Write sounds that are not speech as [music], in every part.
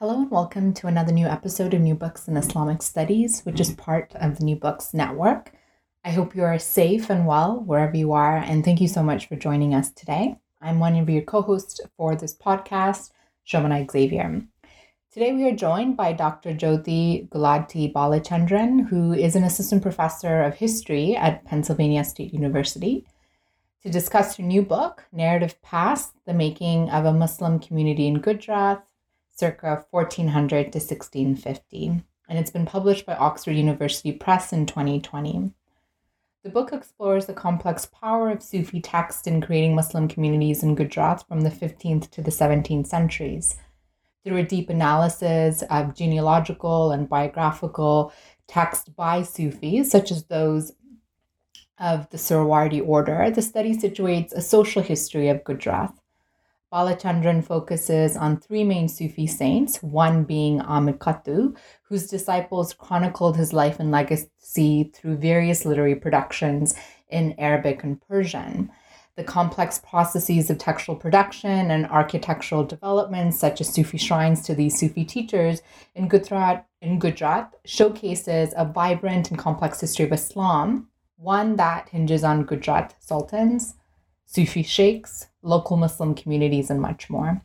Hello and welcome to another new episode of New Books in Islamic Studies, which is part of the New Books Network. I hope you are safe and well wherever you are, and thank you so much for joining us today. I'm one of your co hosts for this podcast, Shobhana Xavier. Today we are joined by Dr. Jyoti Gulati Balachandran, who is an assistant professor of history at Pennsylvania State University, to discuss her new book, Narrative Past The Making of a Muslim Community in Gujarat circa 1400 to 1650, and it's been published by Oxford University Press in 2020. The book explores the complex power of Sufi text in creating Muslim communities in Gujarat from the 15th to the 17th centuries. Through a deep analysis of genealogical and biographical text by Sufis, such as those of the Suhrawardi order, the study situates a social history of Gujarat Balachandran focuses on three main Sufi saints, one being Ahmed Khattu, whose disciples chronicled his life and legacy through various literary productions in Arabic and Persian. The complex processes of textual production and architectural developments, such as Sufi shrines to these Sufi teachers in Gujarat, in Gujarat showcases a vibrant and complex history of Islam, one that hinges on Gujarat sultans, Sufi sheikhs, local Muslim communities, and much more.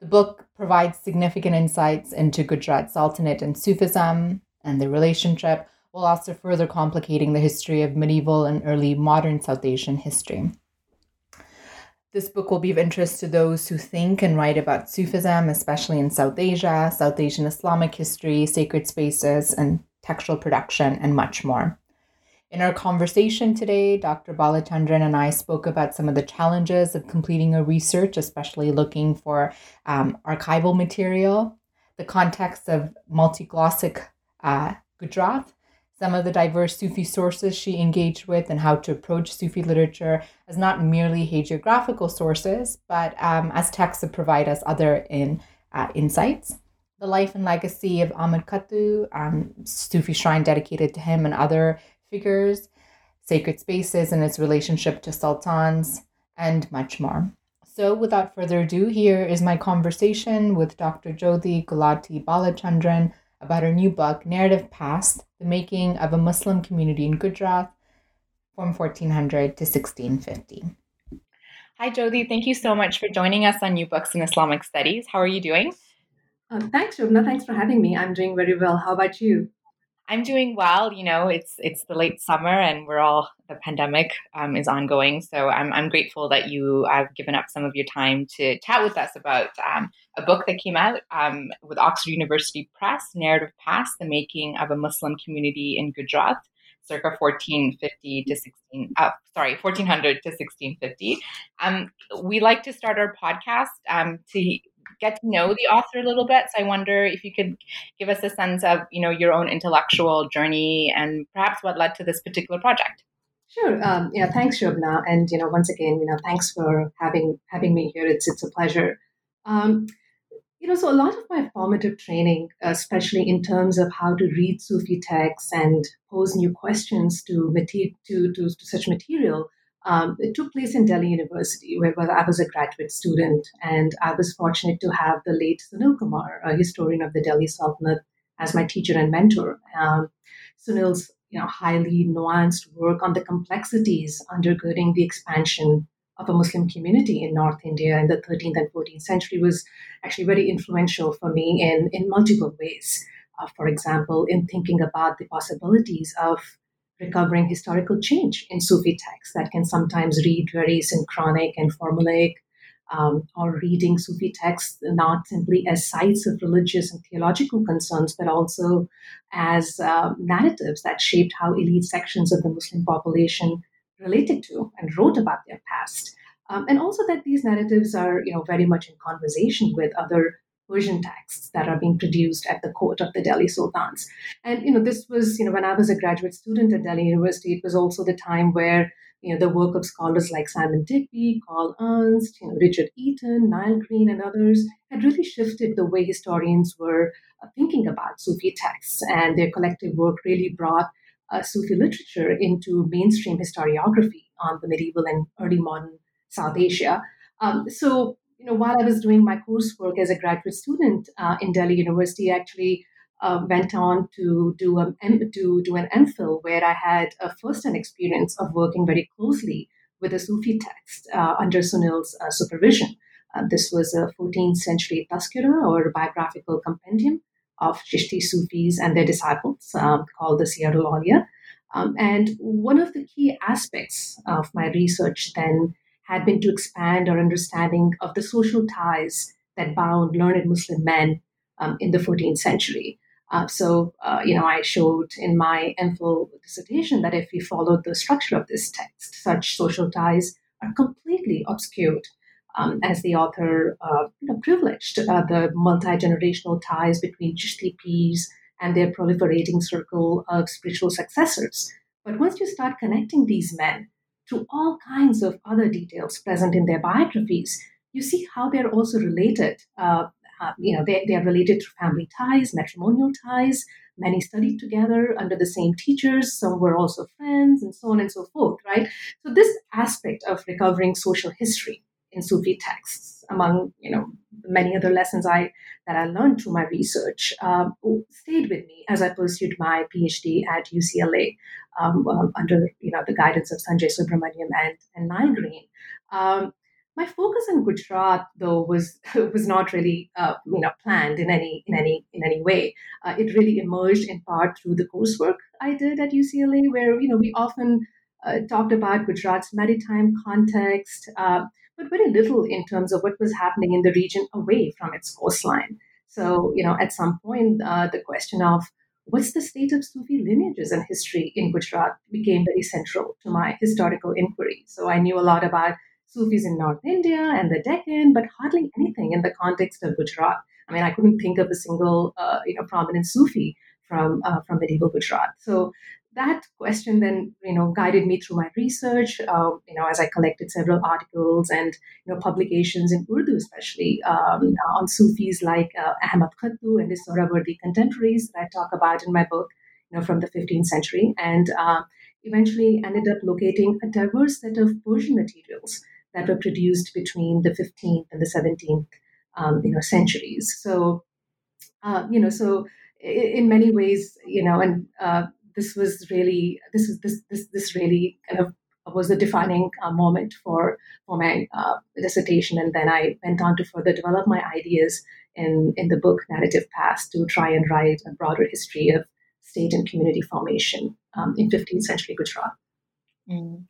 The book provides significant insights into Gujarat Sultanate and Sufism and the relationship, while also further complicating the history of medieval and early modern South Asian history. This book will be of interest to those who think and write about Sufism, especially in South Asia, South Asian Islamic history, sacred spaces, and textual production, and much more. In our conversation today, Dr. Balachandran and I spoke about some of the challenges of completing a research, especially looking for um, archival material, the context of multiglossic uh, Gujarat, some of the diverse Sufi sources she engaged with, and how to approach Sufi literature as not merely hagiographical sources, but um, as texts that provide us other in, uh, insights. The life and legacy of Ahmed Khattu, um, Sufi shrine dedicated to him, and other figures, sacred spaces and its relationship to sultans, and much more. So, without further ado, here is my conversation with Dr. Jyoti Gulati Balachandran about her new book, Narrative Past The Making of a Muslim Community in Gujarat from 1400 to 1650. Hi, Jyoti. Thank you so much for joining us on New Books in Islamic Studies. How are you doing? Um, thanks, Shobna. Thanks for having me. I'm doing very well. How about you? I'm doing well. You know, it's it's the late summer, and we're all the pandemic um, is ongoing. So I'm I'm grateful that you have given up some of your time to chat with us about um, a book that came out um, with Oxford University Press, Narrative Past: The Making of a Muslim Community in Gujarat. Circa 1450 to 16, uh, sorry, 1400 to 1650. Um, we like to start our podcast um, to get to know the author a little bit. So I wonder if you could give us a sense of, you know, your own intellectual journey and perhaps what led to this particular project. Sure. Um, yeah. Thanks, Shobna. And you know, once again, you know, thanks for having having me here. It's it's a pleasure. Um, you know, so a lot of my formative training, especially in terms of how to read Sufi texts and pose new questions to, to, to, to such material, um, it took place in Delhi University, where I was a graduate student, and I was fortunate to have the late Sunil Kumar, a historian of the Delhi Sultanate, as my teacher and mentor. Um, Sunil's you know, highly nuanced work on the complexities undergirding the expansion of a Muslim community in North India in the 13th and 14th century was actually very influential for me in, in multiple ways. Uh, for example, in thinking about the possibilities of recovering historical change in Sufi texts that can sometimes read very synchronic and formulaic, um, or reading Sufi texts not simply as sites of religious and theological concerns, but also as uh, narratives that shaped how elite sections of the Muslim population related to and wrote about their past. um, and also that these narratives are, you know, very much in conversation with other Persian texts that are being produced at the court of the Delhi sultans. And you know, this was, you know, when I was a graduate student at Delhi University, it was also the time where you know the work of scholars like Simon Digby, Carl Ernst, you know, Richard Eaton, Niall Green, and others had really shifted the way historians were uh, thinking about Sufi texts, and their collective work really brought uh, Sufi literature into mainstream historiography on the medieval and early modern South Asia. Um, so, you know, while I was doing my coursework as a graduate student uh, in Delhi University, I actually uh, went on to do a, to do an MPhil where I had a first-hand experience of working very closely with a Sufi text uh, under Sunil's uh, supervision. Uh, this was a 14th century Tazkira or biographical compendium of Chishti Sufis and their disciples um, called the Siyar al um, and one of the key aspects of my research then had been to expand our understanding of the social ties that bound learned Muslim men um, in the 14th century. Uh, so, uh, you know, I showed in my MPhil dissertation that if we followed the structure of this text, such social ties are completely obscured. Um, as the author uh, you know, privileged uh, the multi generational ties between Chishti pirs and their proliferating circle of spiritual successors. But once you start connecting these men to all kinds of other details present in their biographies, you see how they're also related. Uh, uh, you know, they, they are related through family ties, matrimonial ties. Many studied together under the same teachers. Some were also friends, and so on and so forth. Right. So this aspect of recovering social history in Sufi texts, among you know many other lessons I that I learned through my research, um, stayed with me as I pursued my PhD at UCLA um, um, under you know the guidance of Sanjay Subrahmanyam and and Niall Green. Um, my focus on Gujarat, though, was [laughs] was not really uh, you know planned in any in any in any way. Uh, it really emerged in part through the coursework I did at UCLA, where you know we often uh, talked about Gujarat's maritime context, uh, but very little in terms of what was happening in the region away from its coastline. So you know, at some point, uh, the question of what's the state of Sufi lineages and history in Gujarat became very central to my historical inquiry. So I knew a lot about Sufis in North India and the Deccan, but hardly anything in the context of Gujarat. I mean, I couldn't think of a single, uh, you know, prominent Sufi from uh, from medieval Gujarat. So that question then, you know, guided me through my research. Uh, you know, as I collected several articles and you know publications in Urdu, especially um, on Sufis like uh, Ahmad Khattu and his Sohrawardi contemporaries that I talk about in my book. You know, from the 15th century, and uh, eventually ended up locating a diverse set of Persian materials that were produced between the 15th and the 17th um, you know centuries so uh, you know so in many ways you know and uh, this was really this is this this this really kind of was the defining uh, moment for for my uh, dissertation and then I went on to further develop my ideas in in the book narrative past to try and write a broader history of state and community formation um, in 15th century Gujarat. Mm.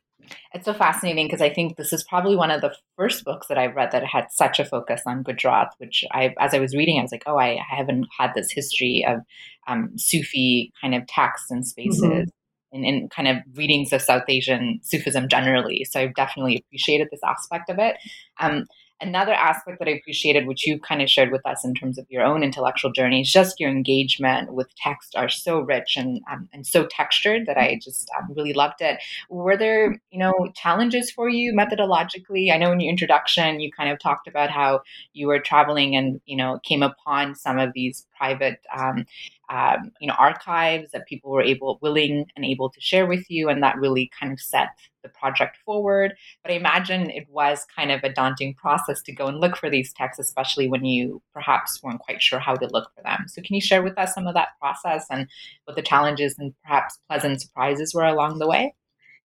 It's so fascinating because I think this is probably one of the first books that I've read that had such a focus on Gujarat, which I, as I was reading, I was like, oh, I, I haven't had this history of um, Sufi kind of texts and spaces. Mm-hmm. And, and, kind of readings of South Asian Sufism generally. So I've definitely appreciated this aspect of it. Um, Another aspect that I appreciated, which you kind of shared with us in terms of your own intellectual journey, is just your engagement with text are so rich and um, and so textured that I just um, really loved it. Were there, you know, challenges for you methodologically? I know in your introduction you kind of talked about how you were traveling and you know came upon some of these private um, um, you know archives that people were able willing and able to share with you and that really kind of set the project forward but i imagine it was kind of a daunting process to go and look for these texts especially when you perhaps weren't quite sure how to look for them so can you share with us some of that process and what the challenges and perhaps pleasant surprises were along the way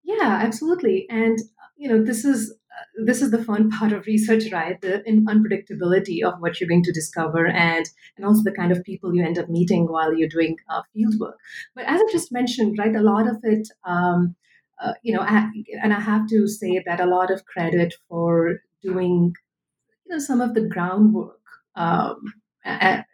yeah absolutely and you know this is this is the fun part of research, right? The unpredictability of what you're going to discover, and and also the kind of people you end up meeting while you're doing uh, field work. But as I just mentioned, right, a lot of it, um, uh, you know, I, and I have to say that a lot of credit for doing, you know, some of the groundwork um,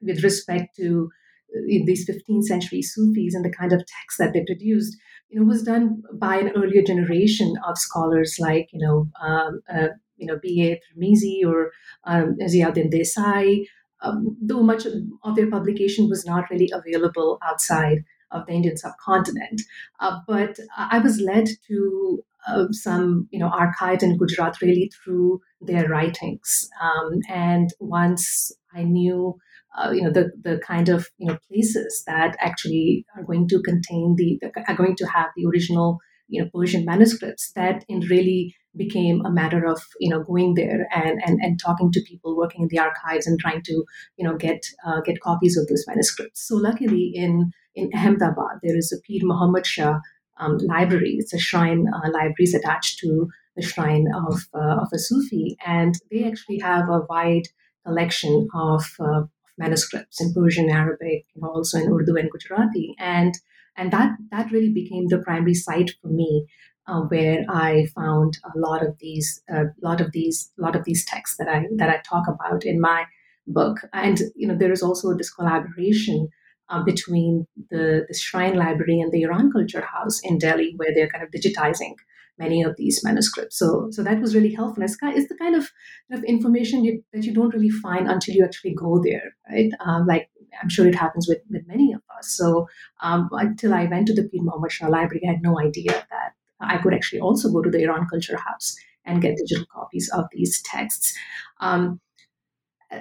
with respect to uh, these 15th century Sufis and the kind of texts that they produced you know, was done by an earlier generation of scholars like, you know, um, uh, you know, B.A. Tirmizi or um, Ziauddin Desai, um, though much of their publication was not really available outside of the Indian subcontinent. Uh, but I was led to uh, some, you know, archives in Gujarat really through their writings. Um, and once I knew, uh, you know, the the kind of you know places that actually are going to contain the, the are going to have the original you know Persian manuscripts, that in really became a matter of you know going there and, and, and talking to people working in the archives and trying to you know get uh, get copies of those manuscripts. So luckily in in Ahmedabad there is a Pir Muhammad Shah um, library. It's a shrine uh, library is attached to the shrine of uh, of a Sufi, and they actually have a wide collection of uh, manuscripts in Persian, Arabic, and also in Urdu and Gujarati, and and that that really became the primary site for me uh, where I found a lot of these, a uh, lot of these, lot of these texts that I that I talk about in my book. And you know, there is also this collaboration uh, between the, the Shrine Library and the Iran Culture House in Delhi, where they're kind of digitizing many of these manuscripts. So, so that was really helpful. It's, it's the kind of, kind of information you, that you don't really find until you actually go there, right? Um, like I'm sure it happens with, with many of us. So um, until I went to the Pir Muhammad Library, I had no idea that I could actually also go to the Iran Culture House and get digital copies of these texts. Um,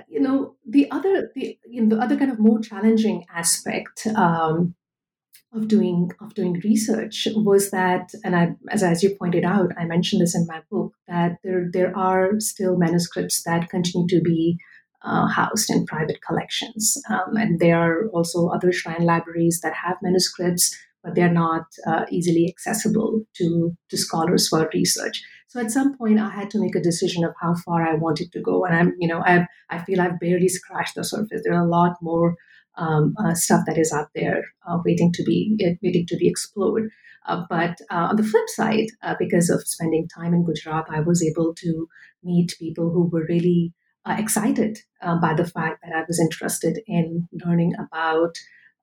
you know, the other the you know, the other kind of more challenging aspect um, of doing of doing research was that, and I, as as you pointed out, I mentioned this in my book that there there are still manuscripts that continue to be uh, housed in private collections, um, and there are also other shrine libraries that have manuscripts but they're not uh, easily accessible to, to scholars for research. So at some point, I had to make a decision of how far I wanted to go, and I'm, you know, I I feel I've barely scratched the surface. There are a lot more um, uh, stuff that is out there uh, waiting to be uh, waiting to be explored. Uh, but uh, on the flip side, because of spending time in Gujarat, I was able to meet people who were really excited by the fact that I was interested in learning about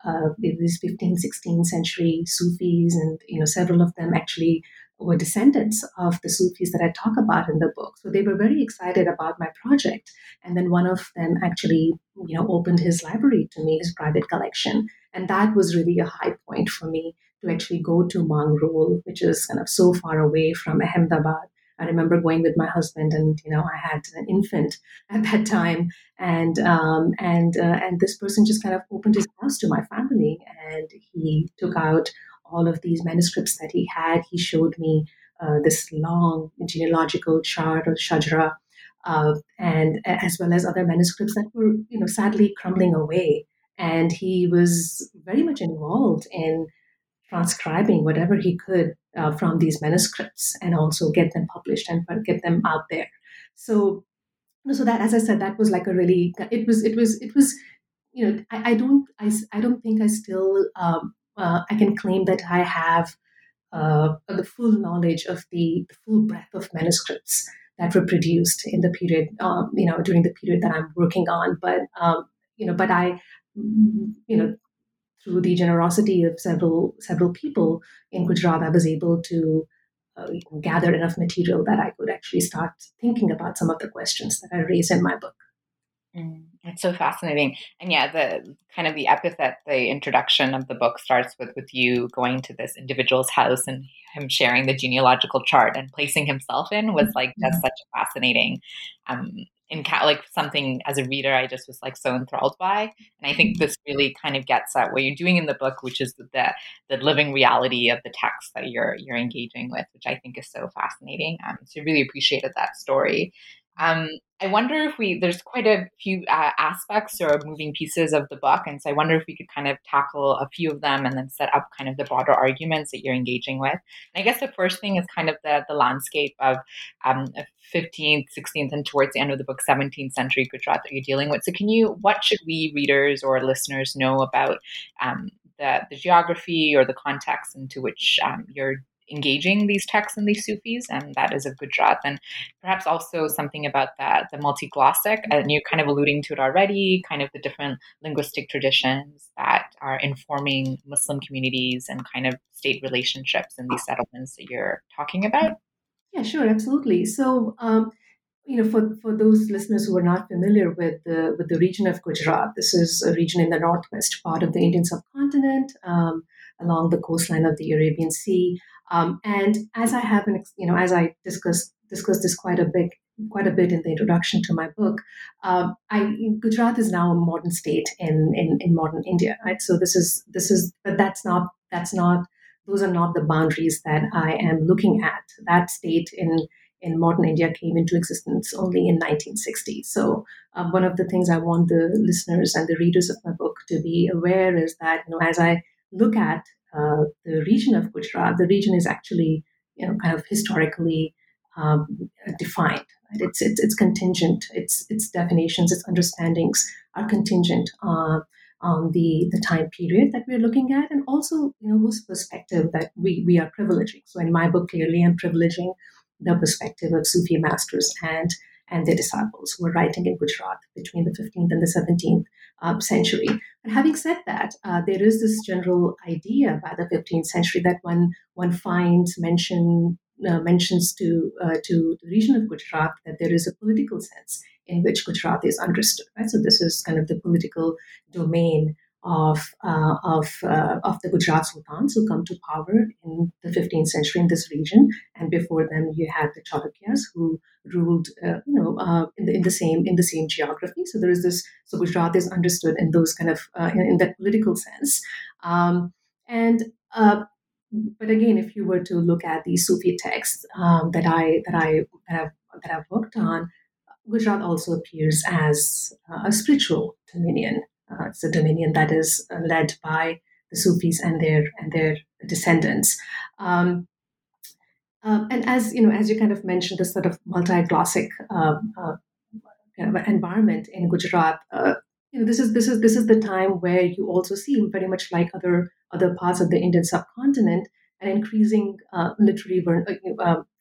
uh, these 15th, 16th century Sufis, and you know several of them actually were descendants of the Sufis that I talk about in the book. So they were very excited about my project. And then one of them actually, you know, opened his library to me, his private collection. And that was really a high point for me to actually go to Mangrol, which is kind of so far away from Ahmedabad. I remember going with my husband, and you know, I had an infant [laughs] at that time, and um, and uh, and this person just kind of opened his house to my family, and he took out all of these manuscripts that he had. He showed me uh, this long genealogical chart or Shajra, uh, and as well as other manuscripts that were, you know, sadly crumbling away. And he was very much involved in transcribing whatever he could uh, from these manuscripts and also get them published and get them out there. So, so that as I said, that was like a really it was it was it was you know I, I don't I, I don't think I still um, uh, I can claim that I have uh, the full knowledge of the, the, full breadth of manuscripts that were produced in the period um, you know during the period that I'm working on. But um, you know, but I you know through the generosity of several several people in Gujarat, I was able to uh, gather enough material that I could actually start thinking about some of the questions that I raise in my book. Mm, it's so fascinating, and yeah, the kind of the epithet, the introduction of the book starts with with you going to this individual's house and him sharing the genealogical chart and placing himself in was like just mm-hmm. such a fascinating um, in like something as a reader I just was like so enthralled by. And I think mm-hmm. this really kind of gets at what you're doing in the book, which is the the living reality of the text that you're you're engaging with, which I think is so fascinating. Um, so really appreciated that story. Um, I wonder if we there's quite a few uh, aspects or moving pieces of the book, and so I wonder if we could kind of tackle a few of them and then set up kind of the broader arguments that you're engaging with. And I guess the first thing is kind of the the landscape of um, 15th, 16th, and towards the end of the book, 17th century Gujarat that you're dealing with. So, can you what should we readers or listeners know about um, the the geography or the context into which um, you're engaging these texts and these Sufis, and that is a Gujarat. And perhaps also something about that, the multiglossic, and you're kind of alluding to it already, kind of the different linguistic traditions that are informing Muslim communities and kind of state relationships in these settlements that you're talking about. Yeah, sure, absolutely. So, um, you know, for, for those listeners who are not familiar with the with the region of Gujarat, this is a region in the northwest part of the Indian subcontinent, um, along the coastline of the Arabian Sea. Um, and as I have, an, you know, as I discussed discussed this quite a bit, quite a bit in the introduction to my book. Uh, I, Gujarat is now a modern state in, in in modern India, right? So this is this is, but that's not that's not those are not the boundaries that I am looking at. That state in in modern India came into existence only in 1960. So um, one of the things I want the listeners and the readers of my book to be aware is that you know as I look at uh, the region of Gujarat, the region is actually you know kind of historically um, defined. Right? It's, it's it's contingent. Its its definitions, its understandings are contingent. Uh, on the, the time period that we're looking at and also you know whose perspective that we, we are privileging so in my book clearly i'm privileging the perspective of Sufi masters and and their disciples who were writing in Gujarat between the 15th and the 17th um, century. But having said that, uh, there is this general idea by the 15th century that one one finds mention uh, mentions to uh, to the region of Gujarat that there is a political sense in which Gujarat is understood. Right, so this is kind of the political domain of uh, of uh, of the Gujarat sultans who come to power in the 15th century in this region, and before them you had the Chalukyas who ruled, uh, you know, uh, in the in the same in the same geography. So there is this. So Gujarat is understood in those kind of uh, in, in, that political sense, um, and. Uh, but again, if you were to look at the Sufi texts um, that I that I that I've, that I've worked on, Gujarat also appears as a spiritual dominion uh, it's a dominion that is uh, led by the Sufis and their and their descendants. Um, uh, and as you know, as you kind of mentioned, this sort of multi-glossic um, uh, kind of environment in Gujarat, uh, you know, this is this is this is the time where you also see very much like other other parts of the Indian subcontinent, an increasing uh, literary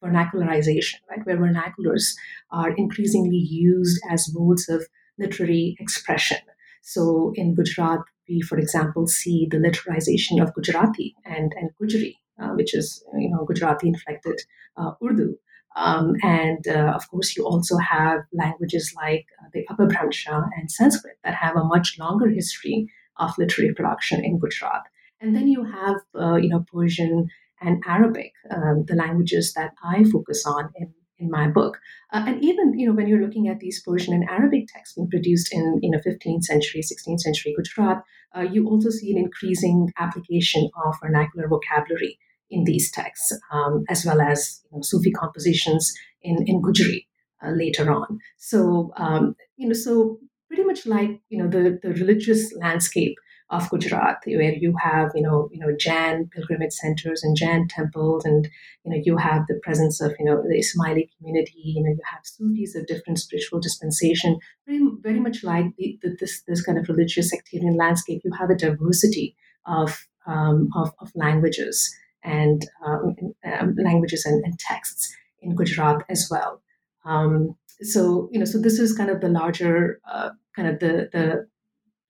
vernacularization, right, where vernaculars are increasingly used as modes of literary expression. So in Gujarat, we, for example, see the literalization of Gujarati and, and Gujri, uh, which is, you know, Gujarati inflected uh, Urdu. Um, and uh, of course, you also have languages like uh, the Apabhramsha and Sanskrit that have a much longer history of literary production in Gujarat. And then you have, uh, you know, Persian and Arabic, um, the languages that I focus on in in my book. Uh, and even, you know, when you're looking at these Persian and Arabic texts being produced in, in a 15th century, 16th century Gujarat, uh, you also see an increasing application of vernacular vocabulary in these texts, um, as well as you know, Sufi compositions in, in Gujri uh, later on. So, um, you know, so pretty much like, you know, the, the religious landscape of Gujarat, where you have, you know, you know, Jain pilgrimage centers and Jain temples, and you know, you have the presence of, you know, the Ismaili community. You know, you have Sufis of different spiritual dispensation. Very, very much like the, the, this this kind of religious sectarian landscape. You have a diversity of um, of, of, languages and um, um, languages and, and, texts in Gujarat as well. Um, so you know, so this is kind of the larger uh, kind of the the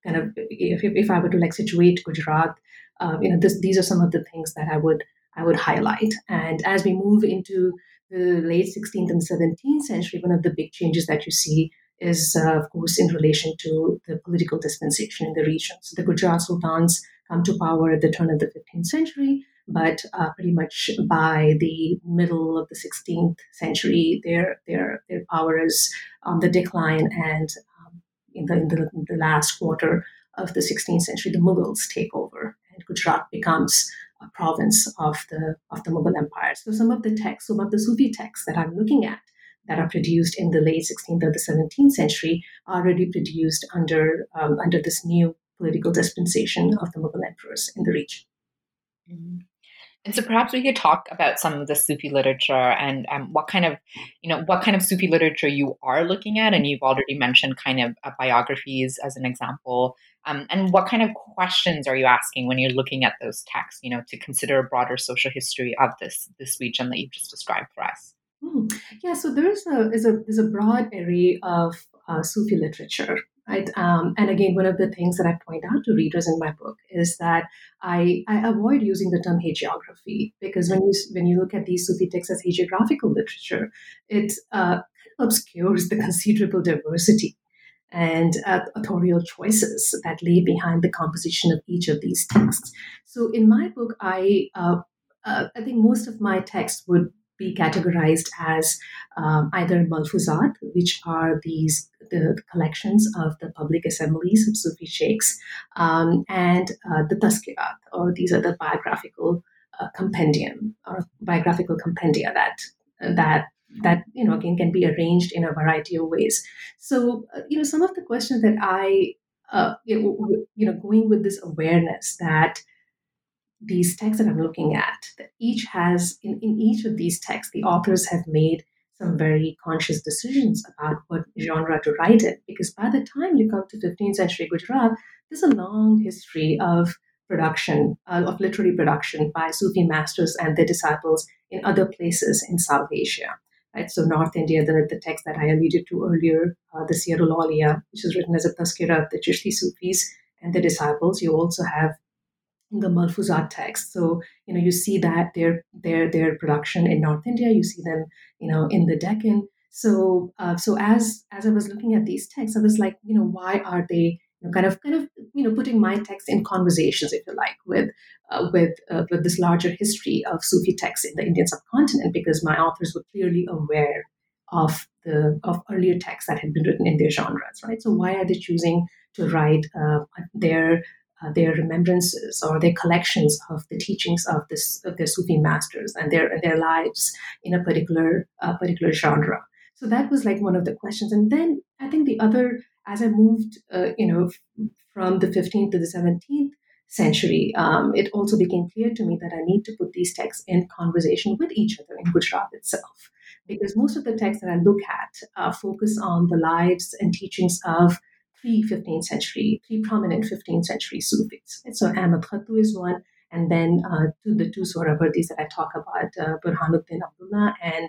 kind of if, if I were to like situate Gujarat, uh, you know, this, these are some of the things that I would I would highlight. And as we move into the late 16th and 17th century, one of the big changes that you see is, uh, of course, in relation to the political dispensation in the region. So the Gujarat sultans come to power at the turn of the 15th century, but uh, pretty much by the middle of the 16th century, their their their power is on the decline, and in the, in the, the last quarter of the 16th century, the Mughals take over, and Gujarat becomes a province of the of the Mughal Empire. So some of the texts, some of the Sufi texts that I'm looking at that are produced in the late 16th or the 17th century are already produced under um, under this new political dispensation of the Mughal emperors in the region. Mm-hmm. And so perhaps we could talk about some of the Sufi literature and um, what kind of, you know, what kind of Sufi literature you are looking at. And you've already mentioned kind of uh, biographies as an example. Um, and what kind of questions are you asking when you're looking at those texts, you know, to consider a broader social history of this this region that you've just described for us? Mm. Yeah, so there is a, is a, there's a broad array of uh, Sufi literature right um, and again one of the things that i point out to readers in my book is that i, I avoid using the term hagiography because when you when you look at these sufi texts as hagiographical literature it uh, obscures the [laughs] considerable diversity and uh, authorial choices that lay behind the composition of each of these texts. So, in my book, I uh, uh, I think most of my texts would be categorized as um, either malfuzat, which are these the collections of the public assemblies of Sufi sheikhs, um, and uh, the tazkirat, or these are the biographical uh, compendium or biographical compendia that that that you know again can be arranged in a variety of ways. So uh, you know some of the questions that I uh, you, know, you know going with this awareness that these texts that I'm looking at, that each has in, in each of these texts, the authors have made some very conscious decisions about what genre to write in. Because by the time you come to 15th century Gujarat, there's a long history of production, uh, of literary production by Sufi masters and their disciples in other places in South Asia. Right, so North India, the, the text that I alluded to earlier, uh, the Siyarul Awliya, which is written as a tazkira of the Chishti Sufis and the disciples. You also have the Malfuzat text. So you know you see that their their their production in North India. You see them you know in the Deccan. So uh, so as as I was looking at these texts, I was like, you know, why are they you know, kind of kind of you know putting my text in conversations, if you like, with uh, with uh, with this larger history of Sufi texts in the Indian subcontinent, because my authors were clearly aware of the of earlier texts that had been written in their genres, right? So why are they choosing to write uh, their their remembrances or their collections of the teachings of this of their Sufi masters and their their lives in a particular uh, particular genre. So that was like one of the questions, and then I think the other, as I moved, uh, you know, from the 15th to the 17th century, um, it also became clear to me that I need to put these texts in conversation with each other in Gujarat itself, because most of the texts that I look at uh, focus on the lives and teachings of three 15th century, three prominent 15th century Sufis. So Ahmad Khattu is one, and then uh, to the two Sohrawardis that I talk about, uh, Burhanuddin Abdullah and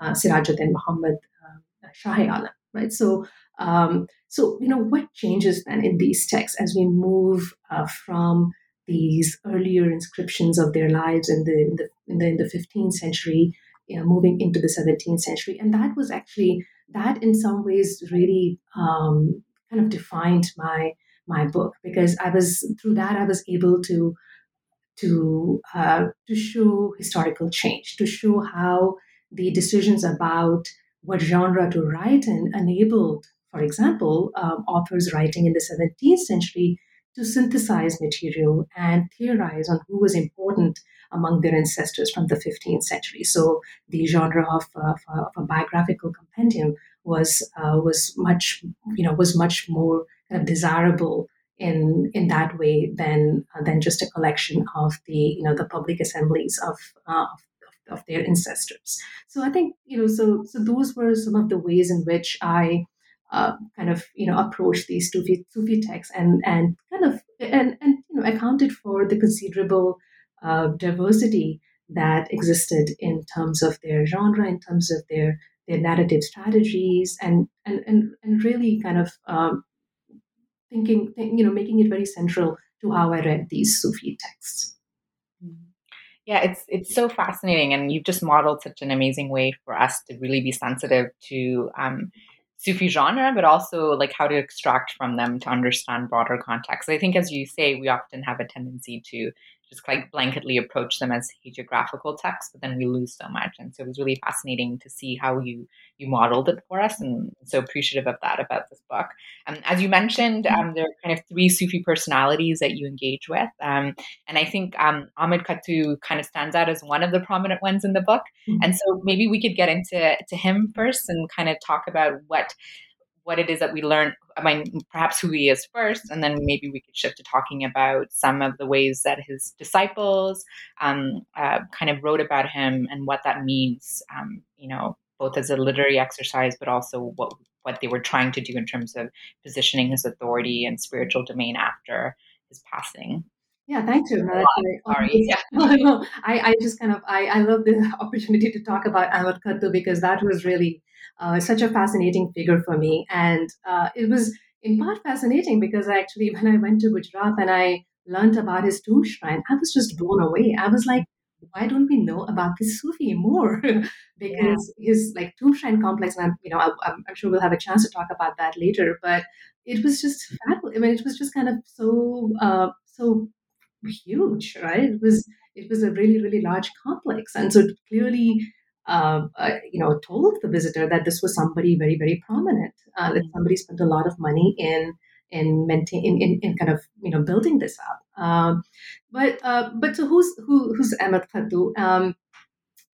uh, Sirajuddin Muhammad uh, Shahi Alam, right? So, um, so you know, what changes then in these texts as we move uh, from these earlier inscriptions of their lives in the in the, in the, in the 15th century, you know, moving into the 17th century, and that was actually that in some ways really um, kind of defined my my book because I was through that I was able to to uh, to show historical change, to show how the decisions about what genre to write in enabled, for example, um, authors writing in the 17th century to synthesize material and theorize on who was important among their ancestors from the 15th century. So the genre of, of, of a biographical compendium was uh, was much you know was much more kind of desirable in in that way than uh, than just a collection of the you know the public assemblies of, uh, of of their ancestors. So I think you know so so those were some of the ways in which I uh, kind of you know approached these Sufi Sufi texts and and kind of and and you know accounted for the considerable uh, diversity that existed in terms of their genre, in terms of their their narrative strategies, and and and, and really kind of um, thinking, you know, making it very central to how I read these Sufi texts. Mm-hmm. Yeah, it's it's so fascinating, and you've just modeled such an amazing way for us to really be sensitive to um, Sufi genre, but also like how to extract from them to understand broader context. I think, as you say, we often have a tendency to just like blanketly approach them as hagiographical texts, but then we lose so much. And so it was really fascinating to see how you you modeled it for us, and so appreciative of that about this book. Um, as you mentioned, mm-hmm. um, there are kind of three Sufi personalities that you engage with, um, and I think um, Ahmed Khattu kind of stands out as one of the prominent ones in the book. Mm-hmm. And so maybe we could get into to him first and kind of talk about what what it is that we learn I mean, perhaps who he is first, and then maybe we could shift to talking about some of the ways that his disciples um, uh, kind of wrote about him and what that means, um, you know, both as a literary exercise, but also what what they were trying to do in terms of positioning his authority and spiritual domain after his passing. Yeah, thank you. No, Sorry. Yeah. [laughs] no, I, I just kind of I, I love the [laughs] opportunity to talk about Ahmad Khattu because that was really uh, such a fascinating figure for me. And uh, it was in part fascinating because actually, [laughs] when I went to Gujarat and I learned about his tomb shrine, I was just blown away. I was like, why don't we know about this Sufi more? because yeah. his like tomb shrine complex, and I'm, you know, I, I'm, I'm, sure we'll have a chance to talk about that later. But it was just fabulous. I mean, it was just kind of so uh, so huge, right? It was it was a really really large complex, and so it clearly. Uh, uh, you know, told the visitor that this was somebody very, very prominent. Uh, that mm-hmm. somebody spent a lot of money in in maintain in, in, in, kind of you know building this up. Um, but uh, but so who's who, who's Ahmed Khattu? Um,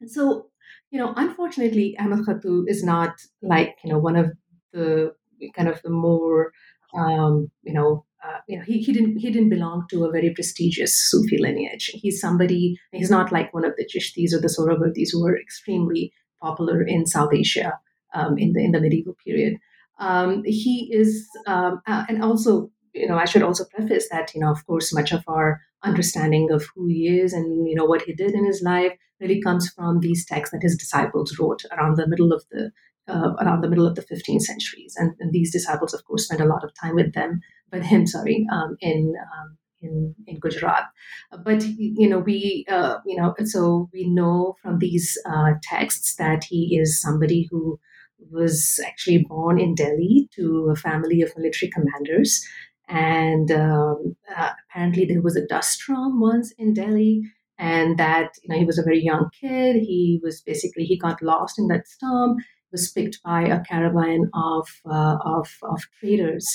so you know, unfortunately, Ahmed Khattu is not like you know one of the kind of the more um, you know. Uh, you know, he, he didn't he didn't belong to a very prestigious Sufi lineage. He's somebody. He's not like one of the Chishtis or the Sohrawardi's who were extremely popular in South Asia um, in the in the medieval period. Um, he is, um, uh, and also, you know, I should also preface that, you know, of course, much of our understanding of who he is and, you know, what he did in his life really comes from these texts that his disciples wrote around the middle of the uh, around the middle of the 15th centuries. And, and, these disciples, of course, spent a lot of time with them, with him, sorry, um, in um, in, in Gujarat. But you know, we uh, you know, so we know from these uh, texts that he is somebody who was actually born in Delhi to a family of military commanders. And um, uh, apparently, there was a dust storm once in Delhi, and that you know he was a very young kid. He was basically he got lost in that storm. Was picked by a caravan of uh, of, of traders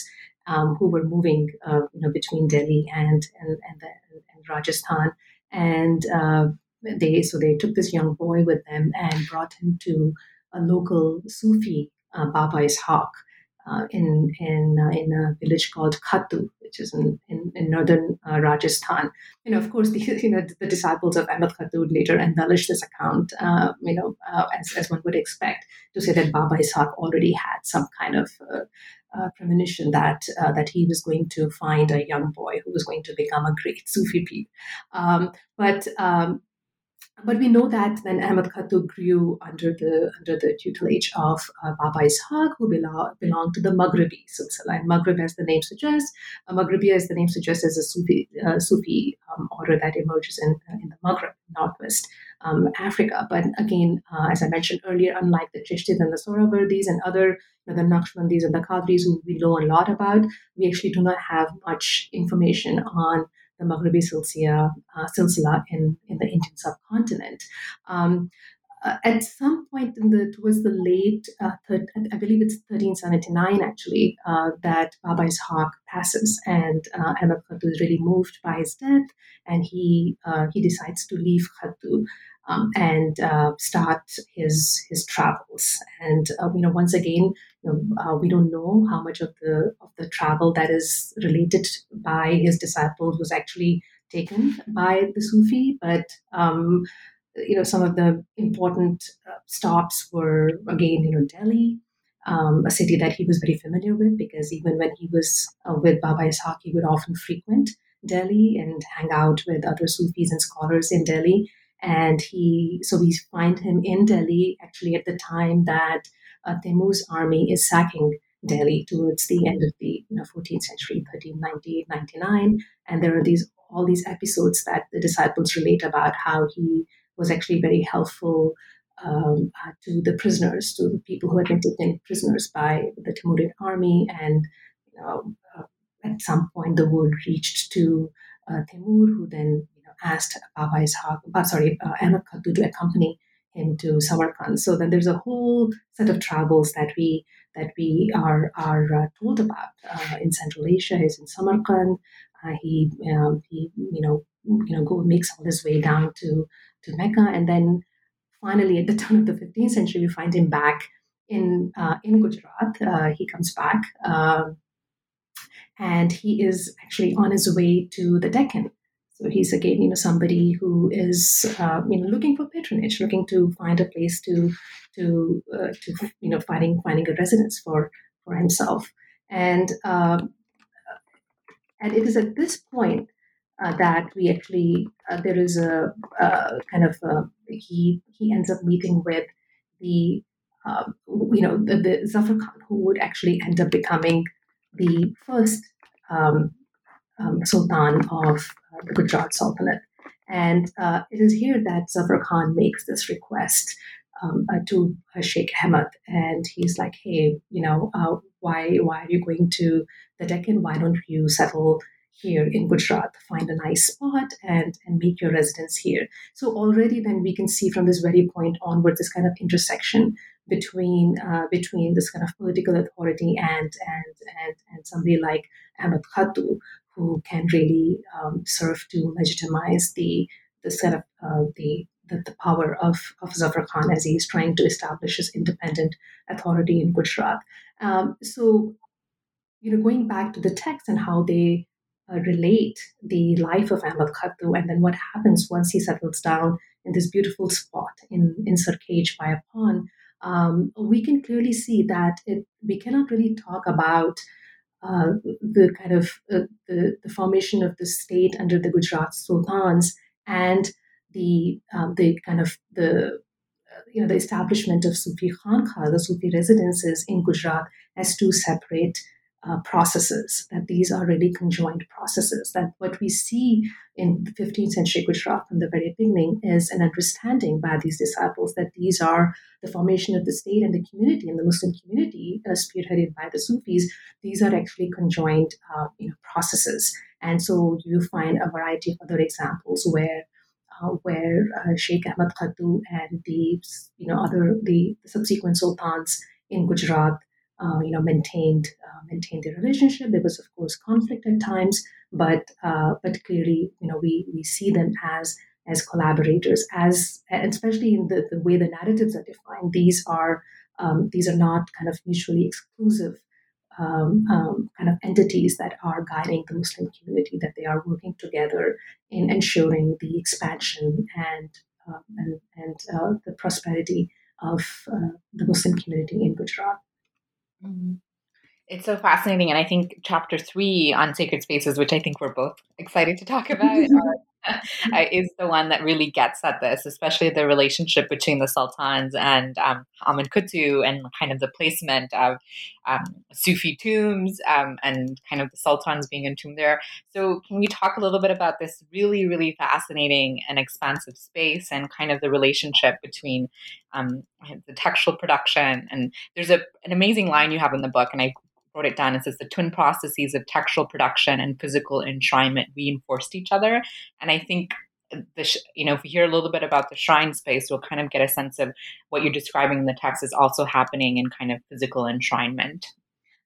um, who were moving, uh, you know, between Delhi and and and, the, and Rajasthan, and uh, they so they took this young boy with them and brought him to a local Sufi, uh, Baba Ishaq, uh, in in uh, in a village called Khattu, which is in in, in northern uh, Rajasthan. You know, of course, [laughs] the you know the disciples of Ahmed Khattu later embellished this account. Uh, you know, uh, as as one would expect, to say that Baba Ishaq already had some kind of premonition that that he was going to find a young boy who was going to become a great Sufi pir. Um, but um, but we know that when Ahmad Khattu grew under the under the tutelage of uh, Baba Ishaq, who belong, belonged to the Maghribi silsila. And Maghrib, as the name suggests, uh, Maghribi, as the name suggests, is a Sufi, uh, Sufi um, order that emerges in, uh, in the Maghrib, northwest um, Africa. But again, uh, as I mentioned earlier, unlike the Chishtis and the Sohrawardis and other you know, the Naqshbandis and the Qadris, who we know a lot about, we actually do not have much information on the Silsila, uh, Silsila in, in the Indian subcontinent. Um, uh, at some point in the towards the late, uh, third, I believe it's 1379 actually, uh, that Baba Ishaq passes, and uh, Ahmed is really moved by his death, and he uh, he decides to leave Khattu um, and uh, start his his travels. And uh, you know, once again, you know, uh, we don't know how much of the of the travel that is related by his disciples was actually taken by the Sufi, but um, you know, some of the important uh, stops were again, you know, Delhi. Um, a city that he was very familiar with because even when he was uh, with Baba Ishaq, he would often frequent Delhi and hang out with other Sufis and scholars in Delhi and he so we find him in Delhi actually at the time that uh, army is sacking Delhi towards the end of the you know, 14th century, 1398, 99, and there are these all these episodes that the disciples relate about how he was actually very helpful um, uh, to the prisoners, to the people who had been taken prisoners by the Timurid army, and you know, uh, at some point the word reached to uh, Timur, who then asked Baba Ishaq, uh, sorry, uh, to accompany him to Samarkand. So then there's a whole set of travels that we that we are are uh, told about uh, in Central Asia. He's in Samarkand. Uh, he um, he you know you know go makes all his way down to to Mecca, and then finally at the turn of the 15th century, we find him back in uh, in Gujarat. Uh, he comes back. Um, and he is actually on his way to the Deccan he's again, you know, somebody who is, uh, you know, looking for patronage, looking to find a place to, to, uh, to, you know, finding finding a residence for for himself, and um, and it is at this point uh, that we actually uh, there is a, kind of he he ends up meeting with the um, you know the, the Zafar Khan who would actually end up becoming the first um, um, Sultan of the Gujarat Sultanate. And uh, it is here that Zafar Khan makes this request um, uh, to uh, Sheikh Ahmed, and he's like, "Hey, you know, uh, why why are you going to the Deccan? Why don't you settle here in Gujarat, find a nice spot, and and make your residence here?" So already, then we can see from this very point onward this kind of intersection between uh, between this kind of political authority and and and and somebody like Ahmed Khattu, who can really um, serve to legitimize the the set of uh, the the, the power of, of Zafar Khan as he's trying to establish his independent authority in Gujarat. Um, so, you know, going back to the text and how they uh, relate the life of Ahmad Khattu and then what happens once he settles down in this beautiful spot in, in Sarkhej by a pond, um, we can clearly see that it, we cannot really talk about uh, the kind of uh, the, the formation of the state under the Gujarat Sultans and the um, the kind of the uh, you know the establishment of Sufi Khanqah, the Sufi residences in Gujarat as two separate uh, processes. That these are really conjoined processes. That what we see in the 15th century Gujarat from the very beginning is an understanding by these disciples that these are the formation of the state and the community and the Muslim community, uh, spearheaded by the Sufis. These are actually conjoined uh, you know processes. And so you find a variety of other examples where uh, where uh, Sheikh Ahmad Khattu and the you know other the, the subsequent sultans in Gujarat uh, you know maintained uh, maintained their relationship. There was of course conflict at times, but uh, but clearly you know we we see them as as collaborators as especially in the, the way the narratives are defined. These are um, these are not kind of mutually exclusive um, um, kind of entities that are guiding the Muslim community, that they are working together in ensuring the expansion and uh, and, and uh, the prosperity of uh, the Muslim community in Gujarat. Mm-hmm. It's so fascinating, and I think chapter three on sacred spaces, which I think we're both excited to talk about, [laughs] is the one that really gets at this, especially the relationship between the sultans and um, Khattu and kind of the placement of um, Sufi tombs um, and kind of the sultans being entombed there. So, can we talk a little bit about this really, really fascinating and expansive space and kind of the relationship between um, the textual production? And there's a, an amazing line you have in the book, and I wrote it down. It says the twin processes of textual production and physical enshrinement reinforced each other. And I think the sh- you know if we hear a little bit about the shrine space, we'll kind of get a sense of what you're describing in the text is also happening in kind of physical enshrinement.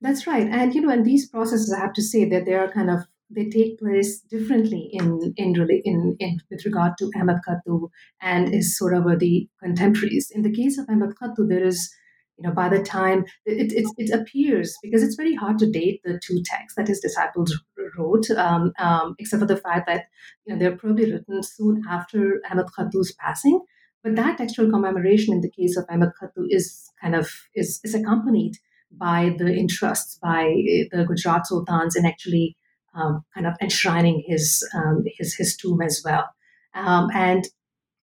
That's right, and you know, and these processes, I have to say that they are kind of they take place differently in in really in, in with regard to Ahmad Khattu and his sort of uh, the contemporaries. In the case of Ahmad Khattu, there is you know, by the time it, it, it, appears, because it's very hard to date the two texts that his disciples wrote, um, um, except for the fact that, you know, they're probably written soon after Ahmad Khattu's passing. But that textual commemoration in the case of Ahmad Khattu is kind of, is, is accompanied by the interests by the Gujarat sultans in actually um, kind of enshrining his, um, his, his tomb as well. Um, and,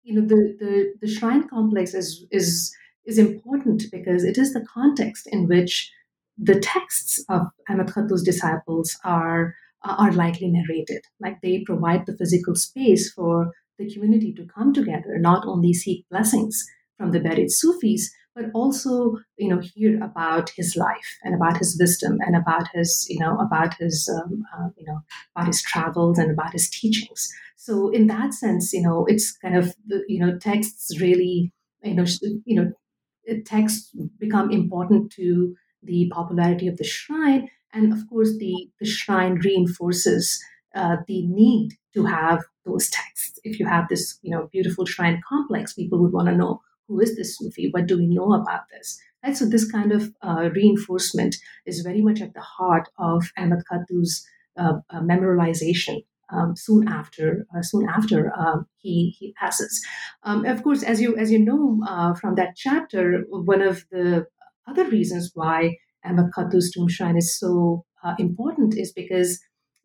you know, the, the, the shrine complex is, is, is important because it is the context in which the texts of Ahmad Khattu's disciples are, are likely narrated. Like they provide the physical space for the community to come together, not only seek blessings from the buried Sufis, but also, you know, hear about his life and about his wisdom and about his, you know, about his, um, uh, you know, about his travels and about his teachings. So, in that sense, you know, it's kind of, you know, texts really, you know, you know, texts become important to the popularity of the shrine. And of course, the, the shrine reinforces uh, the need to have those texts. If you have this, you know, beautiful shrine complex, people would want to know who is this Sufi? What do we know about this? Right. So this kind of uh, reinforcement is very much at the heart of Ahmad Khattu's uh, uh, memorialization um, soon after uh, soon after um, he he passes. Um, of course, as you as you know uh, from that chapter, one of the other reasons why Ahmad Khattu's tomb shrine is so uh, important is because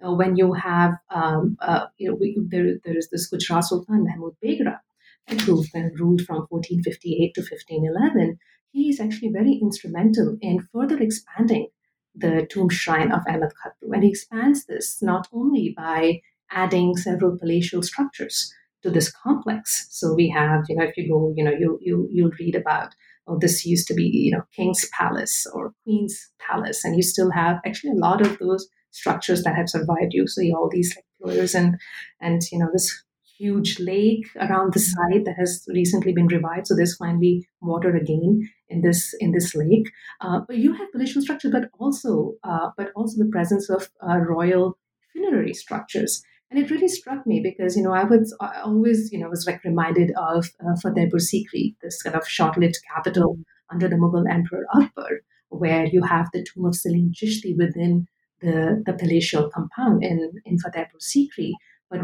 uh, when you have um, uh, you know we, there there is this Gujarat Sultan Mahmud Begra who ruled from 1458 to 1511. He is actually very instrumental in further expanding the tomb shrine of Ahmad Khattu. And he expands this not only by adding several palatial structures to this complex. So we have, you know, if you go, you know, you you you'll read about oh, this used to be, you know, King's Palace or Queen's Palace, and you still have actually a lot of those structures that have survived. You see all these like pillars and and you know this huge lake around the site that has recently been revived. So there's finally water again in this in this lake. Uh, but you have palatial structures, but also uh, but also the presence of uh, royal funerary structures. And it really struck me because you know I was I always you know was like reminded of uh, Fatehpur Sikri, this kind of short-lived capital under the Mughal Emperor Akbar, where you have the tomb of Salim Chishti within the, the palatial compound in, in Fatehpur Sikri. But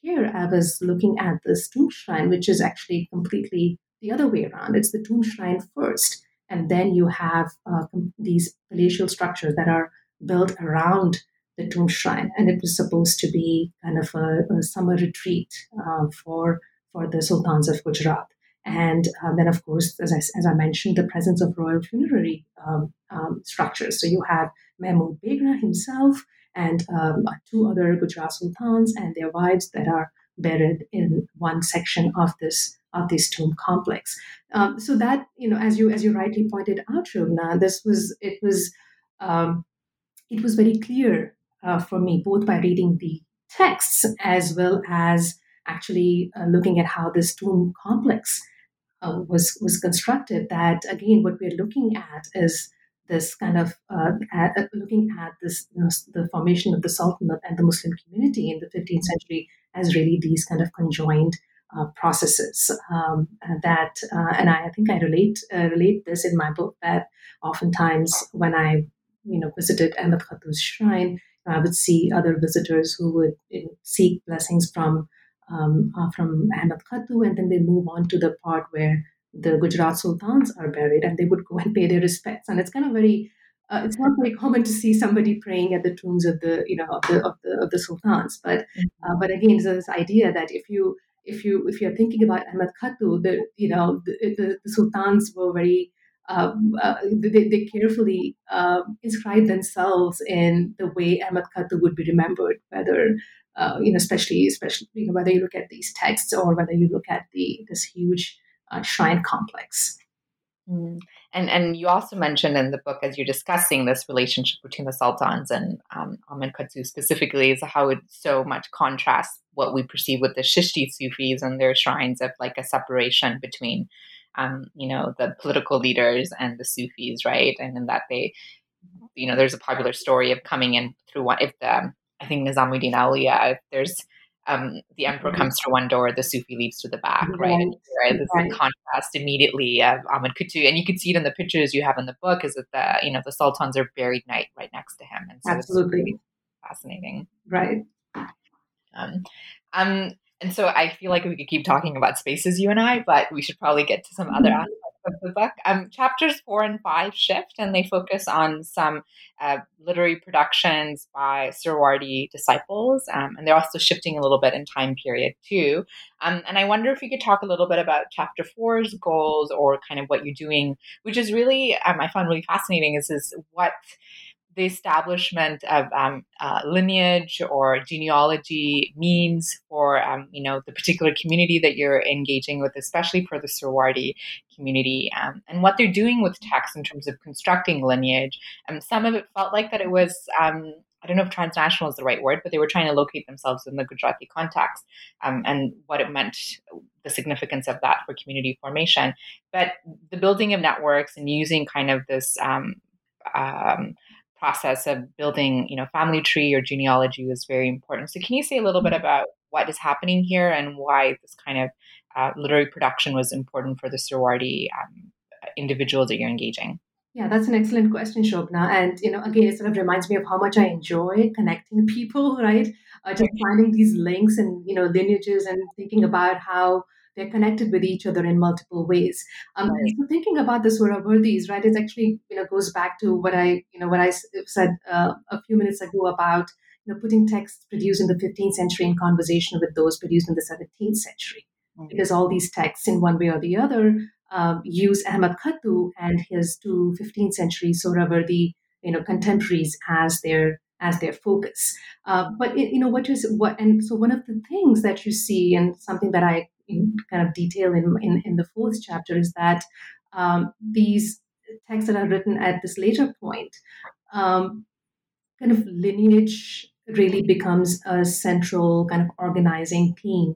here I was looking at this tomb shrine, which is actually completely the other way around. It's the tomb shrine first, and then you have uh, these palatial structures that are built around the tomb shrine, and it was supposed to be kind of a, a summer retreat uh, for for the sultans of Gujarat. And uh, then, of course, as I, as I mentioned, the presence of royal funerary um, um, structures. So you have Mahmud Begra himself and um, two other Gujarat sultans and their wives that are buried in one section of this of this tomb complex. Um, so that you know, as you as you rightly pointed out, Shobhana, this was it was um, it was very clear uh, for me both by reading the texts as well as actually uh, looking at how this tomb complex uh, was was constructed. That again, what we're looking at is this kind of uh, at, looking at this you know, the formation of the Sultanate and the Muslim community in the 15th century as really these kind of conjoined uh, processes um, that uh, and I, I, think I relate uh, relate this in my book that oftentimes when I you know visited Ahmad Khattu's shrine I would see other visitors who would you know, seek blessings from um, uh, from Ahmad Khattu and then they move on to the part where the Gujarat sultans are buried, and they would go and pay their respects. And it's kind of very, uh, it's not very common to see somebody praying at the tombs of the, you know, of the of the, of the sultans. But mm-hmm. uh, but again, there's this idea that if you if you if you're thinking about Ahmad Khattu, the you know the, the, the sultans were very um, uh, they, they, carefully uh, inscribe themselves in the way Ahmad Khattu would be remembered, whether uh, you know, especially especially you know, whether you look at these texts or whether you look at the this huge uh, shrine complex. Mm. And and you also mentioned in the book as you're discussing this relationship between the sultans and um, Ahmad specifically is how it so much contrasts what we perceive with the Chishti Sufis and their shrines of like a separation between um, you know the political leaders and the Sufis, right? And in that they, you know, there's a popular story of coming in through one if the I think Nizamuddin Auliya, there's um, the emperor mm-hmm. comes through one door, the Sufi leaves through the back, right? right? And right, this right. contrast immediately of Ahmad Khattu, and you can see it in the pictures you have in the book. Is that the you know the sultans are buried night right next to him, and so absolutely fascinating, right? Um, um, and so I feel like we could keep talking about spaces, you and I, but we should probably get to some other mm-hmm. aspects of the book. Um, chapters four and five shift, and they focus on some uh, literary productions by Suhrawardi disciples, um, and they're also shifting a little bit in time period too. Um, and I wonder if you could talk a little bit about chapter four's goals or kind of what you're doing, which is really um, I found really fascinating. Is is what the establishment of um, uh, lineage or genealogy means for um, you know the particular community that you're engaging with, especially for the Suhrawardi community, um, and what they're doing with text in terms of constructing lineage. And um, some of it felt like that it was. Um, I don't know if transnational is the right word, but they were trying to locate themselves in the Gujarati context um, and what it meant, the significance of that for community formation. But the building of networks and using kind of this process of building, you know, family tree or genealogy was very important. So, can you say a little bit mm-hmm. about what is happening here and why this kind of uh, literary production was important for the Suhrawardi um, individuals that you're engaging? Yeah, that's an excellent question, Shobhana. And you know, again, it sort of reminds me of how much I enjoy connecting people, [laughs] right? Uh, just [laughs] finding these links and you know lineages and thinking about how they're connected with each other in multiple ways. Um, right. So thinking about the Suhrawardis, right, it actually you know goes back to what I you know what I said uh, a few minutes ago about you know putting texts produced in the 15th century in conversation with those produced in the 17th century, mm-hmm. because all these texts, in one way or the other, uh, use Ahmad Khattu and his two 15th century Suhrawardi you know contemporaries as their as their focus. Uh, but it, you know what you what and so one of the things that you see and something that I kind of detail in, in, in the fourth chapter is that um, these texts that are written at this later point um, kind of lineage really becomes a central kind of organizing theme